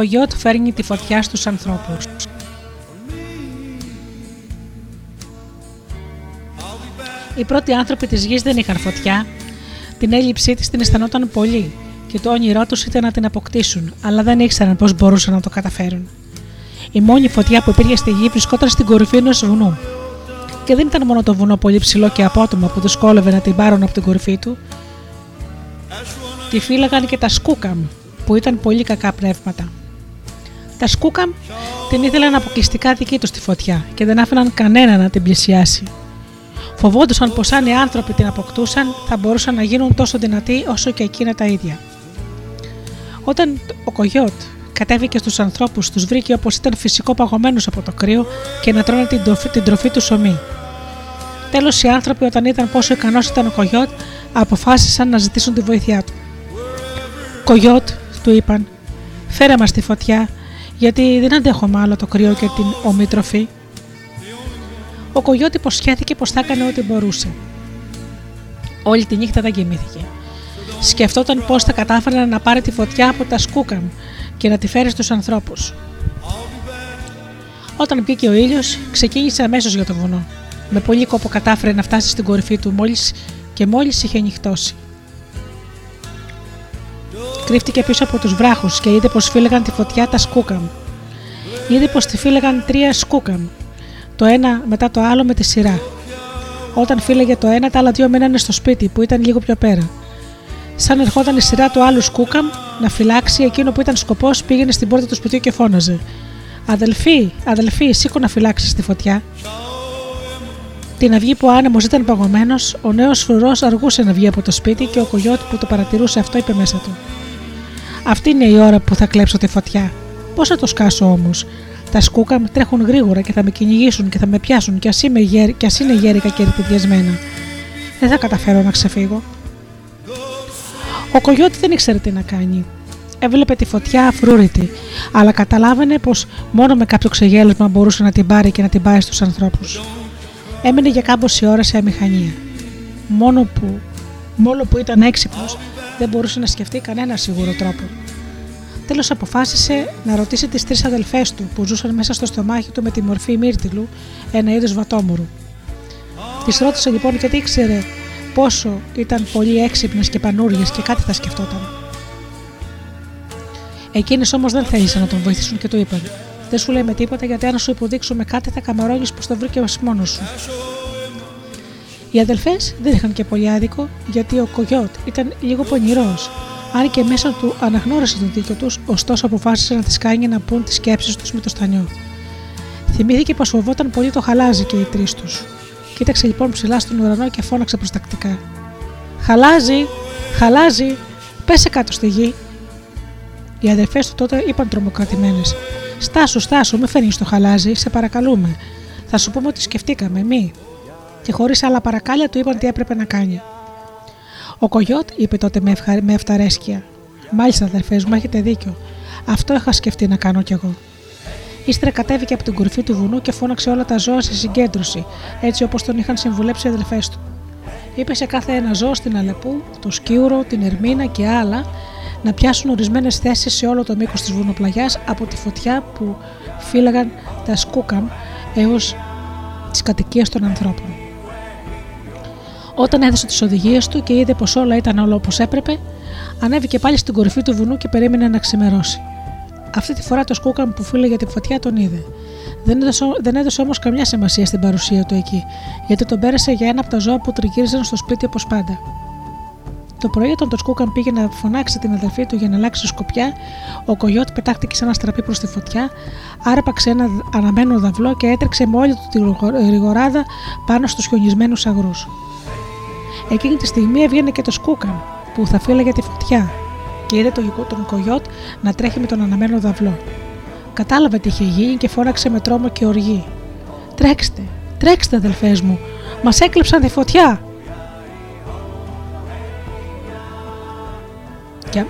Το κογιότ φέρνει τη φωτιά στους ανθρώπους. Οι πρώτοι άνθρωποι της γης δεν είχαν φωτιά. Την έλλειψή της την αισθανόταν πολύ και το όνειρό τους ήταν να την αποκτήσουν, αλλά δεν ήξεραν πώς μπορούσαν να το καταφέρουν. Η μόνη φωτιά που υπήρχε στη γη βρισκόταν στην κορυφή ενός βουνού. Και δεν ήταν μόνο το βουνό πολύ ψηλό και απότομα που δυσκόλευε να την πάρουν από την κορυφή του. Τη φύλαγαν και τα σκούκαμ, που ήταν πολύ κακά πνεύματα. Τα σκούκαμ την ήθελαν αποκλειστικά δική τους τη φωτιά και δεν άφηναν κανένα να την πλησιάσει. Φοβόντουσαν πως αν οι άνθρωποι την αποκτούσαν θα μπορούσαν να γίνουν τόσο δυνατοί όσο και εκείνα τα ίδια. Όταν ο Κογιότ κατέβηκε στους ανθρώπους, τους βρήκε όπως ήταν φυσικό παγωμένου από το κρύο και να τρώνε την, τροφή, την τροφή του σωμή. Τέλος, οι άνθρωποι, όταν είδαν πόσο ικανός ήταν ο Κογιότ, αποφάσισαν να ζητήσουν τη βοήθειά του. Κογιότ, του είπαν, φέρε μας τη φωτιά, γιατί δεν αντέχουμε άλλο το κρύο και την ομή τροφή. Ο Κογιότ υποσχέθηκε πως θα έκανε ό,τι μπορούσε. Όλη τη νύχτα δεν κοιμήθηκε. Σκεφτόταν πώ θα κατάφερε να πάρει τη φωτιά από τα σκούκαμ και να τη φέρει στους ανθρώπους. Όταν μπήκε ο ήλιος, ξεκίνησε αμέσως για το βουνό. Με πολύ κόπο κατάφερε να φτάσει στην κορυφή του μόλις και μόλις είχε νυχτώσει. Κρύφτηκε πίσω από τους βράχους και είδε πως φύλαγαν τη φωτιά τα σκούκαμ. Είδε πως τη φύλαγαν τρία σκούκαμ, το ένα μετά το άλλο με τη σειρά. Όταν φύλαγε το ένα, τα άλλα δύο μένανε στο σπίτι που ήταν λίγο πιο πέρα. Σαν ερχόταν η σειρά του άλλου σκούκαμ να φυλάξει, εκείνο που ήταν σκοπός πήγαινε στην πόρτα του σπιτιού και φώναζε. Αδελφοί, αδελφοί, σήκω να φυλάξεις τη φωτιά. Την αυγή που ο άνεμος ήταν παγωμένος, ο νέος φρουρός αργούσε να βγει από το σπίτι και ο κογιότ που το παρατηρούσε αυτό είπε μέσα του. Αυτή είναι η ώρα που θα κλέψω τη φωτιά. Πώς θα το σκάσω όμως; Τα σκούκα τρέχουν γρήγορα και θα με κυνηγήσουν και θα με πιάσουν κι ας είναι, γέρ, είναι γέρικα και ρηπιδιασμένα. Δεν θα καταφέρω να ξεφύγω. Ο κογιώτη δεν ήξερε τι να κάνει. Έβλεπε τη φωτιά αφρούρητη, αλλά καταλάβαινε πως μόνο με κάποιο ξεγέλασμα μπορούσε να την πάρει και να την πάει στους ανθρώπους. Έμενε για κάμποση ώρα σε αμηχανία. Μόνο που, μόνο που ήταν έξυπνος, δεν μπορούσε να σκεφτεί κανένα σίγουρο τρόπο. Τέλος αποφάσισε να ρωτήσει τις τρεις αδελφές του που ζούσαν μέσα στο στομάχι του με τη μορφή μύρτιλου, ένα είδος βατόμουρου. Τι ρώτησε λοιπόν γιατί ήξερε πόσο ήταν πολύ έξυπνες και πανούριε και κάτι θα σκεφτόταν. Εκείνες όμως δεν θέλησαν να τον βοηθήσουν και του είπαν: Δεν σου λέμε τίποτα γιατί αν σου υποδείξουμε κάτι θα καμαρώνεις πως το βρήκες μόνος σου. Οι αδελφές δεν είχαν και πολύ άδικο γιατί ο Κογιότ ήταν λίγο πονηρός, αν και μέσα του αναγνώρισε τον δίκιο τους, ωστόσο αποφάσισε να τις κάνει να πούν τις σκέψεις τους με το στανιό. Θυμήθηκε πως φοβόταν πολύ το χαλάζι και οι τρεις τους. Κοίταξε λοιπόν ψηλά στον ουρανό και φώναξε προστακτικά. Χαλάζει, χαλάζει, πέσε κάτω στη γη. Οι αδερφέ του τότε είπαν τρομοκρατημένες: Στάσου, στάσου, με φέρνεις στο χαλάζι, σε παρακαλούμε. Θα σου πούμε ότι σκεφτήκαμε, μη. Και χωρίς άλλα παρακάλια του είπαν τι έπρεπε να κάνει. Ο Κογιότ είπε τότε με, ευχα... με ευταρέσκεια. Μάλιστα, αδερφές μου, έχετε δίκιο. Αυτό είχα σκεφτεί να κάνω κι εγώ. Ύστερα κατέβηκε από την κορυφή του βουνού και φώναξε όλα τα ζώα σε συγκέντρωση, έτσι όπως τον είχαν συμβουλέψει οι αδελφέ του. Είπε σε κάθε ένα ζώο στην Αλεπού, το Σκύουρο, την Ερμήνα και άλλα να πιάσουν ορισμένες θέσεις σε όλο το μήκος της βουνοπλαγιάς από τη φωτιά που φύλαγαν τα σκούκαμ έως τις κατοικίες των ανθρώπων. Όταν έδωσε τις οδηγίες του και είδε πως όλα ήταν όλο όπως έπρεπε, ανέβηκε πάλι στην κορυφή του βουνού και περίμενε να ξημερώσει. Αυτή τη φορά το σκούκαμ που φύλεγε τη φωτιά τον είδε. Δεν έδωσε, δεν έδωσε όμως καμιά σημασία στην παρουσία του εκεί, γιατί τον πέρασε για ένα από τα ζώα που τριγύριζαν στο σπίτι όπως πάντα. Το πρωί, όταν το Σκούκαμ πήγε να φωνάξει την αδελφή του για να αλλάξει σκοπιά, ο Κογιότ πετάχτηκε σε ένα στραπή προς τη φωτιά, άρπαξε ένα αναμένο δαυλό και έτρεξε με όλη του τη γρηγοράδα πάνω στους χιονισμένους αγρούς. Εκείνη τη στιγμή έβγαινε και το Σκούκαμ που θα φύλαγε τη φωτιά και είδε τον Κογιότ να τρέχει με τον αναμένο δαυλό. Κατάλαβε τι είχε γίνει και φώναξε με τρόμο και οργή. Τρέξτε, τρέξτε αδελφές μου, μας έκλεψαν τη φωτιά. Και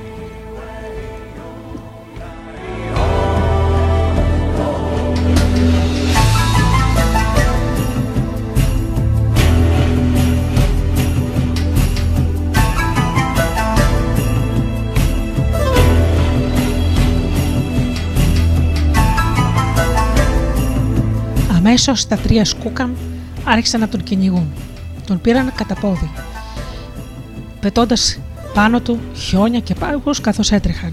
Αμέσω τα τρία σκούκαμ άρχισαν να τον κυνηγούν. Τον πήραν κατά πόδι, πετώντας πάνω του χιόνια και πάγους καθώς έτρεχαν.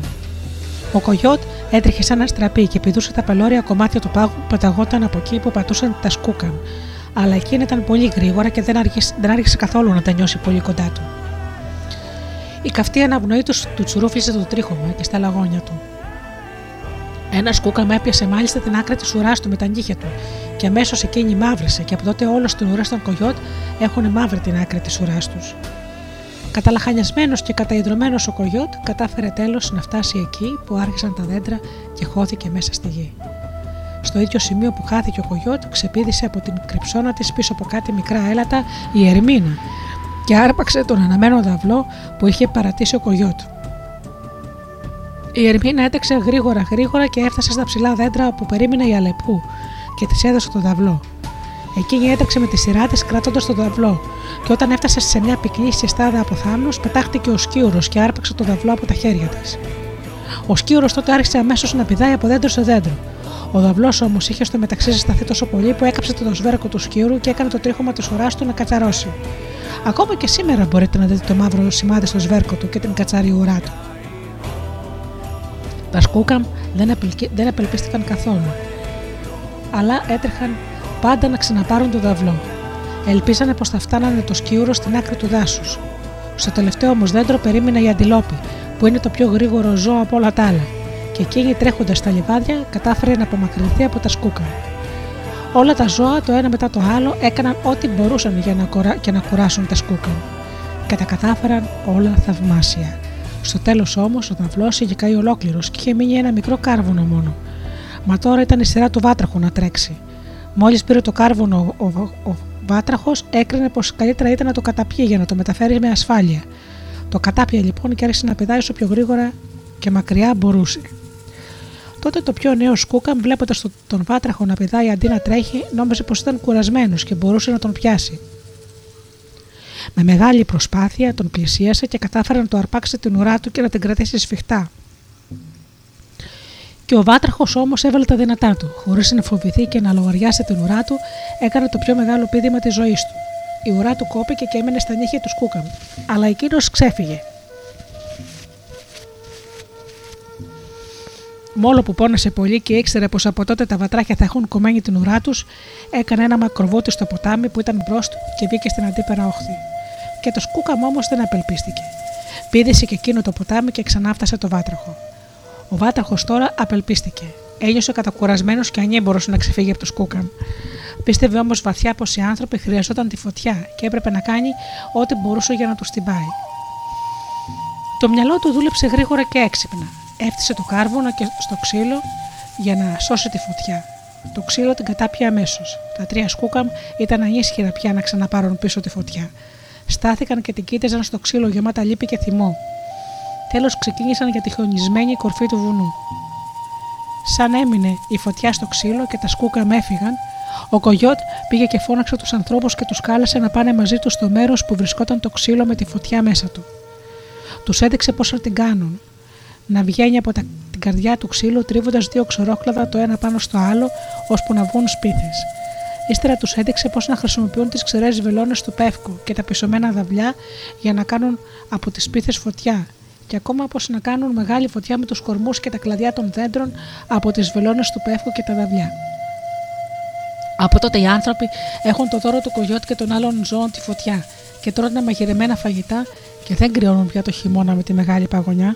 Ο Κογιότ έτρεχε σαν ένα στραπή και πηδούσε τα πελώρια κομμάτια του πάγου που πεταγόταν από εκεί που πατούσαν τα σκούκαμ. Αλλά εκείνη ήταν πολύ γρήγορα και δεν άρχισε, δεν άρχισε καθόλου να τα νιώσει πολύ κοντά του. Η καυτή αναπνοή τους του τσουρούφισε το τρίχωμα και στα λαγόνια του. Ένας σκούκα με έπιασε μάλιστα την άκρη της ουράς του με τα νύχια του, και αμέσως εκείνη μαύρησε, και από τότε όλος στην ουρά των κογιότ έχουν μαύρη την άκρη της ουράς τους. Καταλαχανιασμένος και καταϊδρωμένος ο κογιότ κατάφερε τέλος να φτάσει εκεί που άρχισαν τα δέντρα και χώθηκε μέσα στη γη. Στο ίδιο σημείο που χάθηκε ο κογιότ, ξεπίδησε από την κρυψώνα της πίσω από κάτι μικρά έλατα η Ερμήνα και άρπαξε τον αναμένο δαυλό που είχε παρατήσει ο κογιότ. Η Ερμήνα έτρεξε γρήγορα γρήγορα και έφτασε στα ψηλά δέντρα όπου περίμενε η Αλεπού και της έδωσε το δαυλό. Εκείνη έτρεξε με τη σειρά της κρατώντα το δαυλό, και όταν έφτασε σε μια πυκνή συστάδα από θάμνους, πετάχτηκε ο σκύουρος και άρπαξε το δαυλό από τα χέρια της. Ο σκύουρος τότε άρχισε αμέσως να πηδάει από δέντρο σε δέντρο. Ο δαυλό όμως είχε στο μεταξύ σταθεί τόσο πολύ που έκαψε το σβέρκο του σκύρου και έκανε το τρίχωμα της ουρά του να κατσαρώσει. Ακόμα και σήμερα μπορείτε να δείτε το μαύρο σημάδι στο σβέρκο του και την κατσαρή ουρά του. Τα σκούκαμ δεν, δεν απελπίστηκαν καθόλου, αλλά έτρεχαν πάντα να ξαναπάρουν το δαυλό. Ελπίζανε πως θα φτάνανε το σκύουρο στην άκρη του δάσους. Στο τελευταίο όμως δέντρο περίμενε η αντιλόπη, που είναι το πιο γρήγορο ζώο από όλα τα άλλα, και εκείνη τρέχοντας στα λιβάδια κατάφερε να απομακρυνθεί από τα σκούκα. Όλα τα ζώα το ένα μετά το άλλο έκαναν ό,τι μπορούσαν για να, κορα... και να κουράσουν τα σκούκα. Και τα κατάφεραν όλα θαυμάσια. Στο τέλος όμως ο ταυλό είχε καεί ολόκληρος και είχε μείνει ένα μικρό κάρβουνο μόνο. Μα τώρα ήταν η σειρά του βάτραχου να τρέξει. Μόλις πήρε το κάρβουνο ο, ο, ο βάτραχος, έκρινε πως καλύτερα ήταν να το καταπιεί για να το μεταφέρει με ασφάλεια. Το κατάπιε λοιπόν και άρχισε να πηδάει όσο πιο γρήγορα και μακριά μπορούσε. Τότε το πιο νέο Σκούκαμ, βλέποντας τον βάτραχο να πηδάει αντί να τρέχει, νόμιζε πως ήταν κουρασμένος και μπορούσε να τον πιάσει. Με μεγάλη προσπάθεια τον πλησίασε και κατάφερε να το αρπάξει την ουρά του και να την κρατήσει σφιχτά. Και ο βάτραχος όμως έβαλε τα δυνατά του, χωρίς να φοβηθεί και να λογαριάσει την ουρά του, έκανε το πιο μεγάλο πείδημα της ζωής του. Η ουρά του κόπηκε και έμενε στα νύχια του Σκούκαμ, αλλά εκείνος ξέφυγε. Μόλο που πόνασε πολύ και ήξερε πως από τότε τα βατράχια θα έχουν κομμένη την ουρά τους, έκανε ένα μακροβούτι στο ποτάμι που ήταν μπρος του και βγήκε στην αντίπερα όχθη. Και το σκούκαμ όμως δεν απελπίστηκε. Πήδησε και εκείνο το ποτάμι και ξανάφτασε το βάτραχο. Ο βάτραχος τώρα απελπίστηκε. Ένιωσε κατακουρασμένος και ανήμπορος να ξεφύγει από το σκούκαμ. Πίστευε όμως βαθιά πως οι άνθρωποι χρειαζόταν τη φωτιά και έπρεπε να κάνει ό,τι μπορούσε για να τους την πάει. Το μυαλό του δούλεψε γρήγορα και έξυπνα. Έφτυσε το κάρβουνο και στο ξύλο για να σώσει τη φωτιά. Το ξύλο την κατάπια αμέσως. Τα τρία σκούκαμ ήταν ανίσχυρα πια να ξαναπάρουν πίσω τη φωτιά. Στάθηκαν και την κοίταζαν στο ξύλο γεμάτα λύπη και θυμό. Τέλος ξεκίνησαν για τη χιονισμένη κορφή του βουνού. Σαν έμεινε η φωτιά στο ξύλο και τα σκούκαμ έφυγαν, ο Κογιότ πήγε και φώναξε τους ανθρώπους και τους κάλεσε να πάνε μαζί του στο μέρος που βρισκόταν το ξύλο με τη φωτιά μέσα του. Τους έδειξε πώς να την κάνουν, να βγαίνει από την καρδιά του ξύλου τρίβοντας δύο ξερόκλαδα το ένα πάνω στο άλλο, ώσπου να βγουν σπίθες. Ύστερα τους έδειξε πώς να χρησιμοποιούν τις ξερές βελόνες του πεύκου και τα πισωμένα δαυλιά για να κάνουν από τις σπίθε φωτιά, και ακόμα πώς να κάνουν μεγάλη φωτιά με τους κορμούς και τα κλαδιά των δέντρων από τις βελόνες του πεύκου και τα δαυλιά. Από τότε οι άνθρωποι έχουν το δώρο του κογιότ και των άλλων ζώων τη φωτιά και τρώνε μαγειρεμένα φαγητά και δεν κρυώνουν πια το χειμώνα με τη μεγάλη παγωνιά.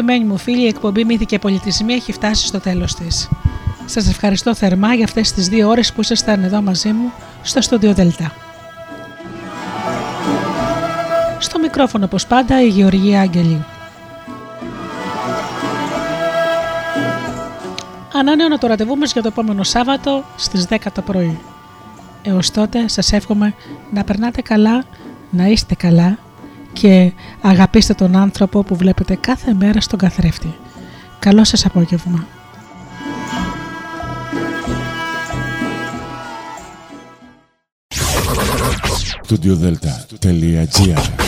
Αγαπημένοι μου φίλοι, η εκπομπή Μύθη και Πολιτισμία έχει φτάσει στο τέλος της. Σας ευχαριστώ θερμά για αυτές τις δύο ώρες που ήσασταν εδώ μαζί μου στο στούντιο Δελτά. Στο μικρόφωνο όπως πάντα η Γεωργία Άγγελη. Ανανέωνα το ραντεβού μας για το επόμενο Σάββατο στις 10 το πρωί. Έως τότε σας εύχομαι να περνάτε καλά, να είστε καλά και αγαπήστε τον άνθρωπο που βλέπετε κάθε μέρα στον καθρέφτη. Καλό σας απόγευμα. studiodelta.gr